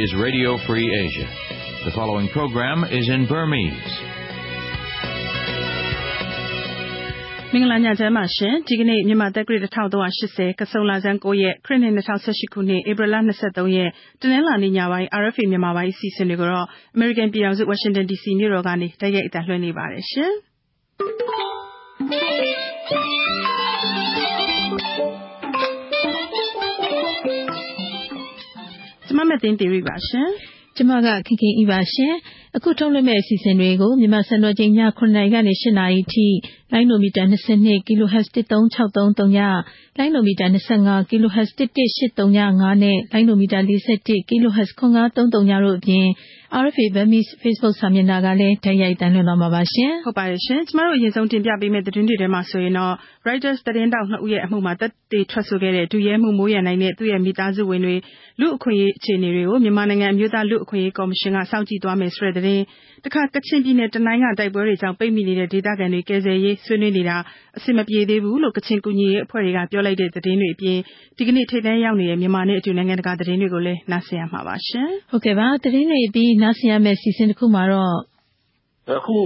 is Radio Free Asia. The following program is in Burmese. မင်္ဂလာညချမ်းပါရှင်ဒီကနေ့မြန်မာသက်ဂရစ်1380ကဆုံလာဇန်9ရက်ခရစ်နှစ်2018ခုနှစ်ဧပြီလ23ရက်တနင်္လာနေ့ညပိုင်း RFA မြန်မာပိုင်းအစီအစဉ်တွေကိုတော့ American ပြည်ထောင်စု Washington DC မြို့တော်ကနေတိုက်ရိုက်အသံလွှင့်နေပါတယ်ရှင် မမသိန်းတီရီပါရှင်ကျမကခင်ခင်ဤပါရှင်အခုထုတ်လွှင့်မဲ့အစီအစဉ်တွေကို မြန်မာစံတော်ချိန်ည9:00နာရီကနေ10:00နာရီထိ လိုင်းနိုမီတာ22 kHz 13633ညလိုင်းနိုမီတာ25 kHz 11835နဲ့ လိုင်းနိုမီတာ41 kHz 9533ညတို့အပြင် RFA Burmese Facebook စာမျက်နှာကလည်းဓာတ်ရိုက်တန်လွှင့်သွားမှာပါရှင်ဟုတ်ပါတယ်ရှင်ကျမတို့ အရင်ဆုံးတင်ပြပေးမယ့် သတင်းတွေထဲမှာဆိုရင်တော့ Reuters သတင်းတောက်နှစ်ဦးရဲ့အမှုမှာတက်တေထွက်ဆိုခဲ့တဲ့ဒူရဲမှုမိုးရန်နိုင်တဲ့ သူ့ရဲ့မိသားစုဝင်တွေ လူအခွင့်အရေးအခြေအနေတွေကို မြန်မာနိုင်ငံ အမျိုးသားလူအခွင့်အရေးကော်မရှင်က စောင့်ကြည့်သွားမယ်ဆိုတဲ့သတင်း တခါ ကချင်ပြည်နယ် တနိုင်းက တိုက်ပွဲတွေကြောင့် ပိတ်မိနေတဲ့ ဒေသခံတွေ ကယ်ဆယ်ရေး ဆွေးနွေးနေတာ အဆင်မပြေသေးဘူးလို့ ကချင်ကူညီရေးအဖွဲ့တွေက ပြောလိုက်တဲ့သတင်းတွေအပြင် ဒီကနေ့ ထိပ်တန်းရောက်နေတဲ့ မြန်မာနဲ့အတူ နိုင်ငံတကာသတင်းတွေကိုလည်း နားဆင်ရမှာပါရှင်ဟုတ်ကဲ့ပါသတင်းတွေပြီး နားဆင်ရမယ့်စီစဉ်တစ်ခုမှာတော့ အခု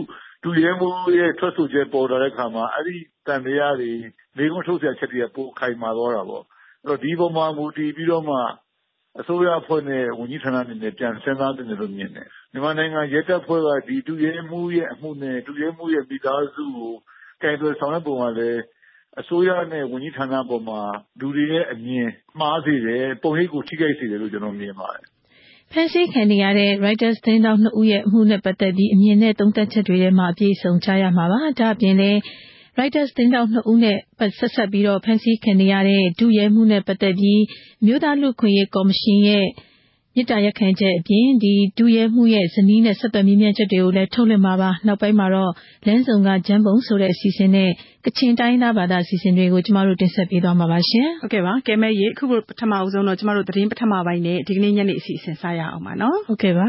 ဒူရဲမှုရဲ့ ထွက်ဆိုချက် ပေါ်လာတဲ့အခါမှာ အဲ့ဒီတန်တရားတွေမိကုန်းထုတ်ဆက်ချက်တွေက ပိုခိုင်မာသွားတာပေါ့အဲ့တော့ဒီပုံမှာ မူတည်ပြီးတော့မှ အစိုးရအဖွဲ့နဲ့ ဝန်ကြီးဌာနအနေနဲ့ ပြန်စဉ်းစားသင့်တယ်လို့ မြင်တယ် မြန်မာနိုင်ငံ ရဲတပ်ဖွဲ့ကဒီဒူရဲမှုရဲ့အမှုနဲ့ဒူရဲမှုရဲ့ မိသားစုကိုကင်တွယ်ဆောင်ရွက်ပုံကလည်း အစိုးရနဲ့ ဝန်ကြီးဌာနပေါ်မှာ လူတွေရဲ့အမြင် မှားစေတယ် ပုံရိပ်ကို ထိခိုက်စေတယ်လို့ ကျွန်တော်မြင်ပါတယ်ဖန်ဆီးခံနေရတဲ့ Reuters သတင်းတောက်နှစ်ဦးရဲ့ အမှုနဲ့ပတ်သက်ပြီး အမြင်နဲ့ သုံးသပ်ချက်တွေထဲမှာ အပြည့်စုံချရမှာပါ။ဒါ့အပြင်လည်း Reuters သတင်းတောက် နှစ်ဦးနဲ့ ဆက်ဆက်ပြီးတော့ဖန်ဆီးခံနေရတဲ့ ဒုရဲမှုနဲ့ ပတ်သက်ပြီးမြို့သားလူခွင့်ရေးကော်မရှင်ရဲ့မြစ်တာရက်ခံချက်အပြင်ဒီဒူရဲမှုရဲ့ဇနီးနဲ့ ဆက်သွယ်မြင်းမြတ်ချက်တွေကိုလည်း ထုတ်လွှင့်မှာပါ နောက်ပိုင်းမှာတော့ လမ်းစုံက ဂျမ်ပုံဆိုတဲ့ အစီအစဉ်နဲ့ ကချင်တိုင်းသားဘာသာအစီအစဉ်တွေကို ကျမတို့ တင်ဆက်ပေးသွားမှာပါရှင်ဟုတ်ကဲ့ပါကဲမဲရေအခုပထမအဆုံးတော့ ကျမတို့ သတင်းပထမပိုင်းနဲ့ ဒီကနေ့ညနေအစီအစဉ် စရအောင်ပါနော် ဟုတ်ကဲ့ပါ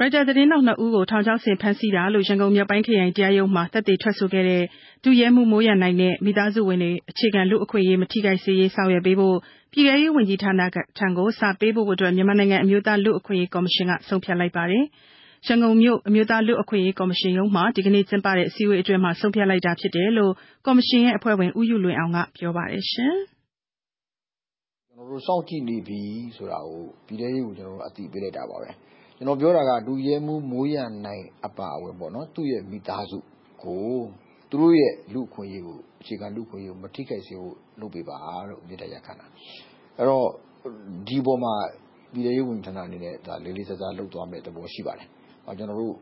ရိုက်တာသတင်းထောက် နှစ်ဦးကို ထောင်ချောက်ဆင် ဖမ်းဆီးတာလို့ ရန်ကုန်မြောက်ပိုင်းခရိုင်တရားရုံးမှာ သက်သေထွက်ဆိုခဲ့တဲ့ ဒုရဲမှူး မိုးရန်နိုင်နဲ့ မိသားစုဝင်တွေ အခြေခံလူ့အခွင့်အရေး မထိခိုက်စေရေး ဆောင်ရွက်ပေးဖို့ ပြည်ထဲရေးဝန်ကြီးဌာနထံကို စာပေးပို့ဖို့မြန်မာနိုင်ငံ အမျိုးသားလူ့အခွင့်အရေးကော်မရှင်က ဆုံးဖြတ်လိုက်ပါတယ်။ရန်ကုန်မြို့ အမျိုးသားလူ့အခွင့်အရေးကော်မရှင်ရုံးမှာ ဒီကနေ့ ကျင်းပတဲ့ အစည်းအဝေးအတွင်းဆုံးဖြတ်လိုက်တာဖြစ်တယ်လို့ ကော်မရှင်ရဲ့ အဖွဲ့ဝင် ဦးယုလွင်အောင်က ပြောပါတယ်။ကျ နော်တို့စောင့်ကြည့်နေပြီဆိုတာကို ပြည်ထဲရေးကိုကျနော်တို့အသိပေးလိုက်တာပါပဲကျွန်တော်ပြောတာက ဒုရဲမှုမိုးရန်နိုင်အပါအဝင်ပေါ့နော်သူ့ရဲ့မိသားစုကိုသူတို့ရဲ့လူခွင့်ရေးကိုအခြေခံလူခွင့်ရေးကိုမထိခိုက်စေဖို့လုပ်ပေးပါလို့မြေတရခံတာအဲ့တော့ဒီပေါ်မှာပြည်ထောင်ဝန်ဌာနအနေနဲ့ဒါလေးလေးစားစားလုပ်သွားမယ်သဘောရှိပါတယ်။ကျွန်တော်တို့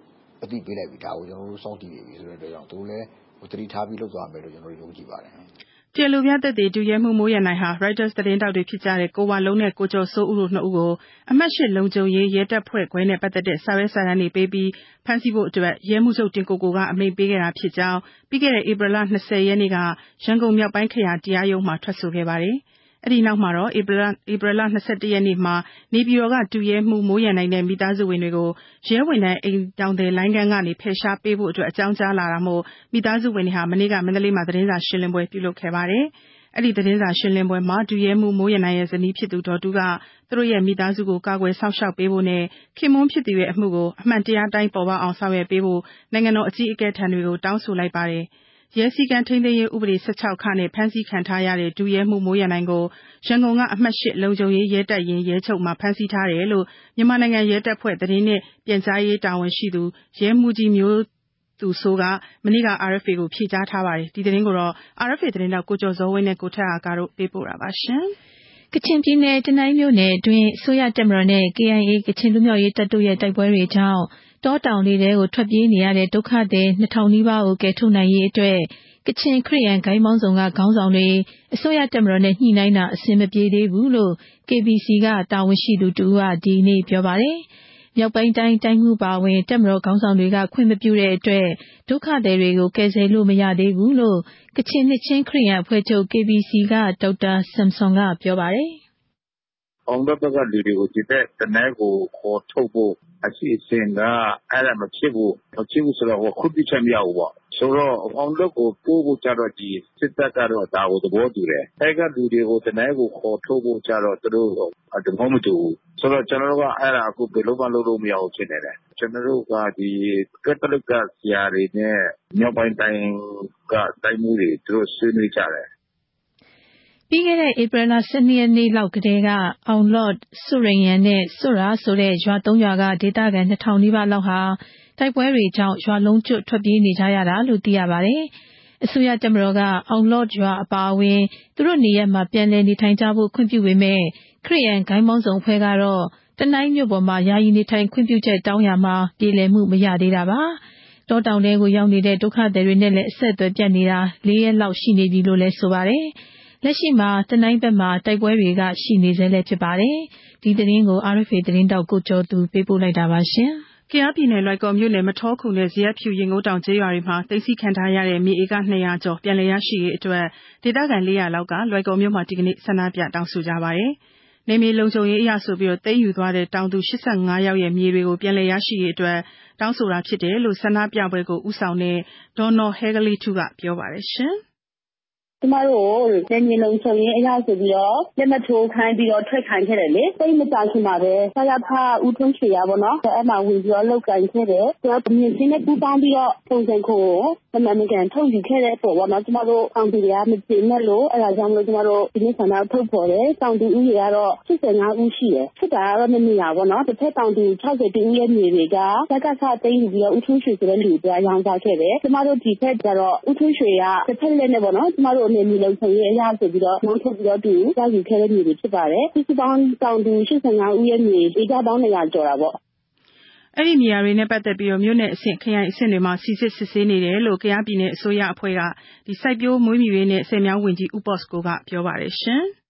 အသိပေးလိုက်ပြီဒါကိုကျွန်တော်တို့စောင့်တည်နေပြီဆိုတဲ့အတွက်ကြောင့်သူတို့လည်းသတိထားပြီးလုပ်သွားမယ်လို့ကျွန်တော်တို့ယုံကြည်ပါတယ်။ တရားလိုပြသက်သေ ဒုရဲမှူး မိုးရန်နိုင်ဟာ Reuters သတင်းထောက်တွေဖြစ်ကြတဲ့ ကိုဝလုံးနဲ့ ကိုကျော်စိုးဦးတို့ နှစ်ဦးကို အမှတ် ၈ လုံခြုံရေး ရဲတပ်ဖွဲ့ခွဲနဲ့ ပတ်သက်တဲ့ စာရွက်စာတမ်းတွေပေးပြီး ဖမ်းဆီးဖို့အတွက် ရဲမှူးချုပ် တင်ကိုကိုက အမိန့်ပေးခဲ့တာဖြစ်ကြောင်း ပြီးခဲ့တဲ့ ဧပြီလ ၂၀ ရက်နေ့က ရန်ကုန် မြောက်ပိုင်းခရိုင်တရားရုံးမှာ ထွက်ဆိုခဲ့ပါတယ် အဲဒီနောက်မှာတော့ဧပြီလ ၂၁ ရက်နေ့မှာ နေပြည်တော်က ဒုရဲမှူးမိုးရန်နိုင်နဲ့ မိသားစုဝင်တွေကို ရဲဝန်ထမ်းအိမ်ထောင်သည်လိုင်းခန်းကနေ ဖယ်ရှားပေးဖို့အကြောင်းကြားလာတာမို့ မိသားစုဝင်တွေဟာ မနေ့က မန္တလေးမှာ သတင်းစာရှင်းလင်းပွဲ ပြုလုပ်ခဲ့ပါတယ်။အဲဒီသတင်းစာရှင်းလင်းပွဲမှာ ဒုရဲမှူးမိုးရန်နိုင်ရဲ့ ဇနီးဖြစ်သူ ဒေါ်တူးက သူတို့ရဲ့မိသားစုကို ကာကွယ်စောင့်ရှောက်ပေးဖို့နဲ့ ခင်ပွန်းဖြစ်သူရဲ့အမှုကို အမှန်တရားအတိုင်း ပေါ်ပေါက်အောင် ဆောင်ရွက်ပေးဖို့ နိုင်ငံတော်အကြီးအကဲထံတောင်းဆိုလိုက်ပါတယ်။ ရဲစည်းကမ်းထိန်းသိမ်းရေးဥပဒေ ၁၆ နဲ့ ဖမ်းဆီးခံထားရတဲ့ ဒုရဲမှူး မိုးရန်နိုင်ကို ရန်ကုန်က အမှတ်၈လုံခြုံရေးရဲတပ်ရင်း ရဲချုပ်မှာ ဖမ်းဆီးထားတယ်လို့ မြန်မာနိုင်ငံရဲတပ်ဖွဲ့ သတင်းနဲ့ပြန်ကြားရေးတာဝန်ရှိသူ ရဲမှူးကြီး မျိုးသူစိုးက မနေ့က RFA ကို ဖြေကြားထားပါတယ်။ဒီသတင်းကိုတော့ RFA သတင်းထောက် ကိုကျော်ဇော်ဝင်းနဲ့ ကိုထက်အားတို့ပေးပို့ထားတာပါ။ကချင်ပြည်နယ် တနိုင်းမြို့နယ်အတွင်း အစိုးရတပ်မတော်နဲ့ KIA ကချင်လွတ်မြောက်ရေးတပ်တို့ရဲ့ တိုက်ပွဲတွေကြောင့် တောတောင်တွေထဲကို ထွက်ပြေးနေရတဲ့ ဒုက္ခသည် ၂,၀၀၀ နီးပါးကို ကယ်ထုတ်နိုင်ရေးအတွက် ကချင် ခရစ်ယာန်ဂိုဏ်းပေါင်းစုံက ခေါင်းဆောင်တွေ အစိုးရတပ်မတော်နဲ့ ညှိနှိုင်းတာ အဆင်မပြေသေးဘူးလို့ KBC က တာဝန်ရှိသူတဦးက ဒီနေ့ ပြောပါတယ်။မြောက်ပိုင်းတိုင်း တိုင်းမှူးအပါအဝင် တပ်မတော်ခေါင်းဆောင်တွေက ခွင့်မပြုတဲ့အတွက် ဒုက္ခသည်တွေကို ကယ်ဆယ်လို့ မရသေးဘူးလို့ ကချင်နှစ်ခြင်းခရစ်ယာန်အဖွဲ့ချုပ် KBC က ဒေါက်တာ ဆမ်ဆွန်က ပြောပါတယ်။အောင်ဘက်ဘက်ကလူတွေကို ဒီဘက် တနိုင်းကို ခေါ်ထုတ်ဖို့ အစီအစဉ်က အဲ့ဒါမဖြစ်ဘူး မဖြစ်ဘူးဆိုတော့ခွင့်ပြုချက်မရဘူးပေါ့ ဆိုတော့ အောင်လုပ်ကို ပို့ဖို့ကြတော့ ဒီစစ်တပ်ကတော့ ဒါကို သဘောတူတယ် အဲ့ကလူတွေကို တနိုင်းကို ခေါ်ထုတ်ဖို့ကြတော့ သူတို့ သဘောမတူဘူး ဆိုတော့ ကျွန်တော်တို့က အဲ့ဒါအခု ဘယ်လိုမှ လုပ်လို့မရဘူး ဖြစ်နေတယ် ကျွန်တော်တို့က ဒီ ကက်သလစ်က ဆရာတွေနဲ့ မြောက်ပိုင်းတိုင်းက တိုင်းမှုတွေ သူတို့ဆွေးနွေးကြတယ် ပြီးခဲ့တဲ့ ဧပြီလ12ရက်နေ့လောက်ကတည်းက အောင်လော့စွရိန်ယန်နဲ့စွရာဆိုတဲ့ ရွာ၃ရွာက ဒေသခံ2000နီးပါးလောက်ဟာ တိုက်ပွဲတွေကြောင့် ရွာလုံးကျွတ် ထွက်ပြေးနေကြရတာလို့ သိရပါတယ်။အစိုးရတပ်မတော်က အောင်လော့ရွာအပါအဝင် သူတို့နေရပ်မှာ ပြန်လည်နေထိုင်ကြဖို့ ခွင့်ပြုပေမဲ့ခရစ်ယာန် ဂိုင်းပေါင်းစုံအဖွဲ့ကတော့ တနိုင်းမြို့ပေါ်မှာ ယာယီနေထိုင်ခွင့်ပြုချက်တောင်းရမှာ ပြေလည်မှုမရသေးတာပါ။တောတောင်ထဲကိုရောက်နေတဲ့ ဒုက္ခသည်တွေနဲ့လည်း အဆက်အသွယ်ပြတ်နေတာ ၄ ရက်လောက်ရှိနေပြီလို့လည်း ဆိုပါတယ်။ လက်ရှိမှာ တနိုင်းဘက်မှာ တိုက်ပွဲတွေက ရှိနေဆဲလည်းဖြစ်ပါတယ်။ဒီသတင်းကို RFA သတင်းထောက် ကိုကျော်သူ ပေးပို့လိုက်တာပါရှင်။ကယားပြည်နယ် လွိုင်ကော်မြို့နယ် မထောခုနဲ့ ဇရပ်ဖြူရင်ငိုးတောင် ကျေးရွာတွေမှာ သိမ်းဆည်းခံထားရတဲ့ မြေဧက200ကျော် ပြန်လည်ရရှိရေးအတွက် ဒေသခံ400လောက်က လွိုင်ကော်မြို့မှာ ဒီကနေ့ ဆန္ဒပြတောင်းဆိုကြပါတယ်။နေမြေလုံခြုံရေးအရဆိုပြီး သိမ်းယူသွားတဲ့ တောင်သူ85ယောက်ရဲ့ မြေတွေကို ပြန်လည်ရရှိရေးအတွက် တောင်းဆိုတာဖြစ်တယ်လို့ ဆန္ဒပြပွဲကို ဦးဆောင်တဲ့ ဒေါ်နော်ဟဲဂလီထူကပြောပါတယ်ရှင်။ ကျမတို့နယ်မြေလုံခြုံရေးအရဆိုပြီးတော့ လက်မှတ်ထိုးခိုင်းပြီးတော့ ထွက်ခိုင်းခဲ့တယ်လေ။သိပ်မကြာခင်မှာပဲ စရဖ ဦးထွန်းရွှေကပေါ့နော်အဲ့မှာဝင်ပြီးတော့ လုပ်ကိုင်ခဲ့တယ်။ဆိုတော့ မြေစင်းနဲ့ ပူးပေါင်းပြီးတော့ ပုံစံကို မမှန်မကန်ထုတ်ယူခဲ့တဲ့အပေါ်ပေါ့နော်ကျမတို့အောင်သူတွေက မကျေနပ်လို့ အဲ့ဒါကြောင့်မလို့ကျမတို့ ဒီနေ့ဆန္ဒထုတ်ဖော်တယ်။တောင်သူဦးရေကတော့85ဦးရှိတယ်။ဖြစ်တာကတော့နှစ်နေရာပေါ့နော်။တစ်ဖက်တောင်သူ60ဦးရဲ့ မြေတွေက စကစ သိမ်းယူပြီးတော့ ဦးထွန်းရွှေဆိုတဲ့လူကရောင်းစားခဲ့တယ်။ကျမတို့ ဒီဖက်ကျတော့ ဦးထွန်းရွှေကတစ်ဖက်လက်နဲ့ပေါ့နော်ကျမတို့နယ်မြေလုံခြုံရေးအရဆိုပြီးတော့နောက်ထပ်ပြီးတော့ သူရယူခဲ့တဲ့မြေတွေ ဖြစ်ပါတယ်။စုစုပေါင်း တောင်သူ85ဦးရဲ့မြေ ဧကပေါင်း200ကျော်တာပေါ့။အဲဒီနေရာတွေနဲ့ ပတ်သက်ပြီး မြို့နယ်အဆင့်၊ခရိုင်အဆင့်တွေမှာ စိစစ်စစ်ဆေးနေတယ်လို့ ကယားပြည်နယ်အစိုးရအဖွဲ့က စိုက်ပျိုးမွေးမြူရေးနဲ့ ဆည်မြောင်းဝန်ကြီး ဦးဘော့စကို က ပြောပါတယ်။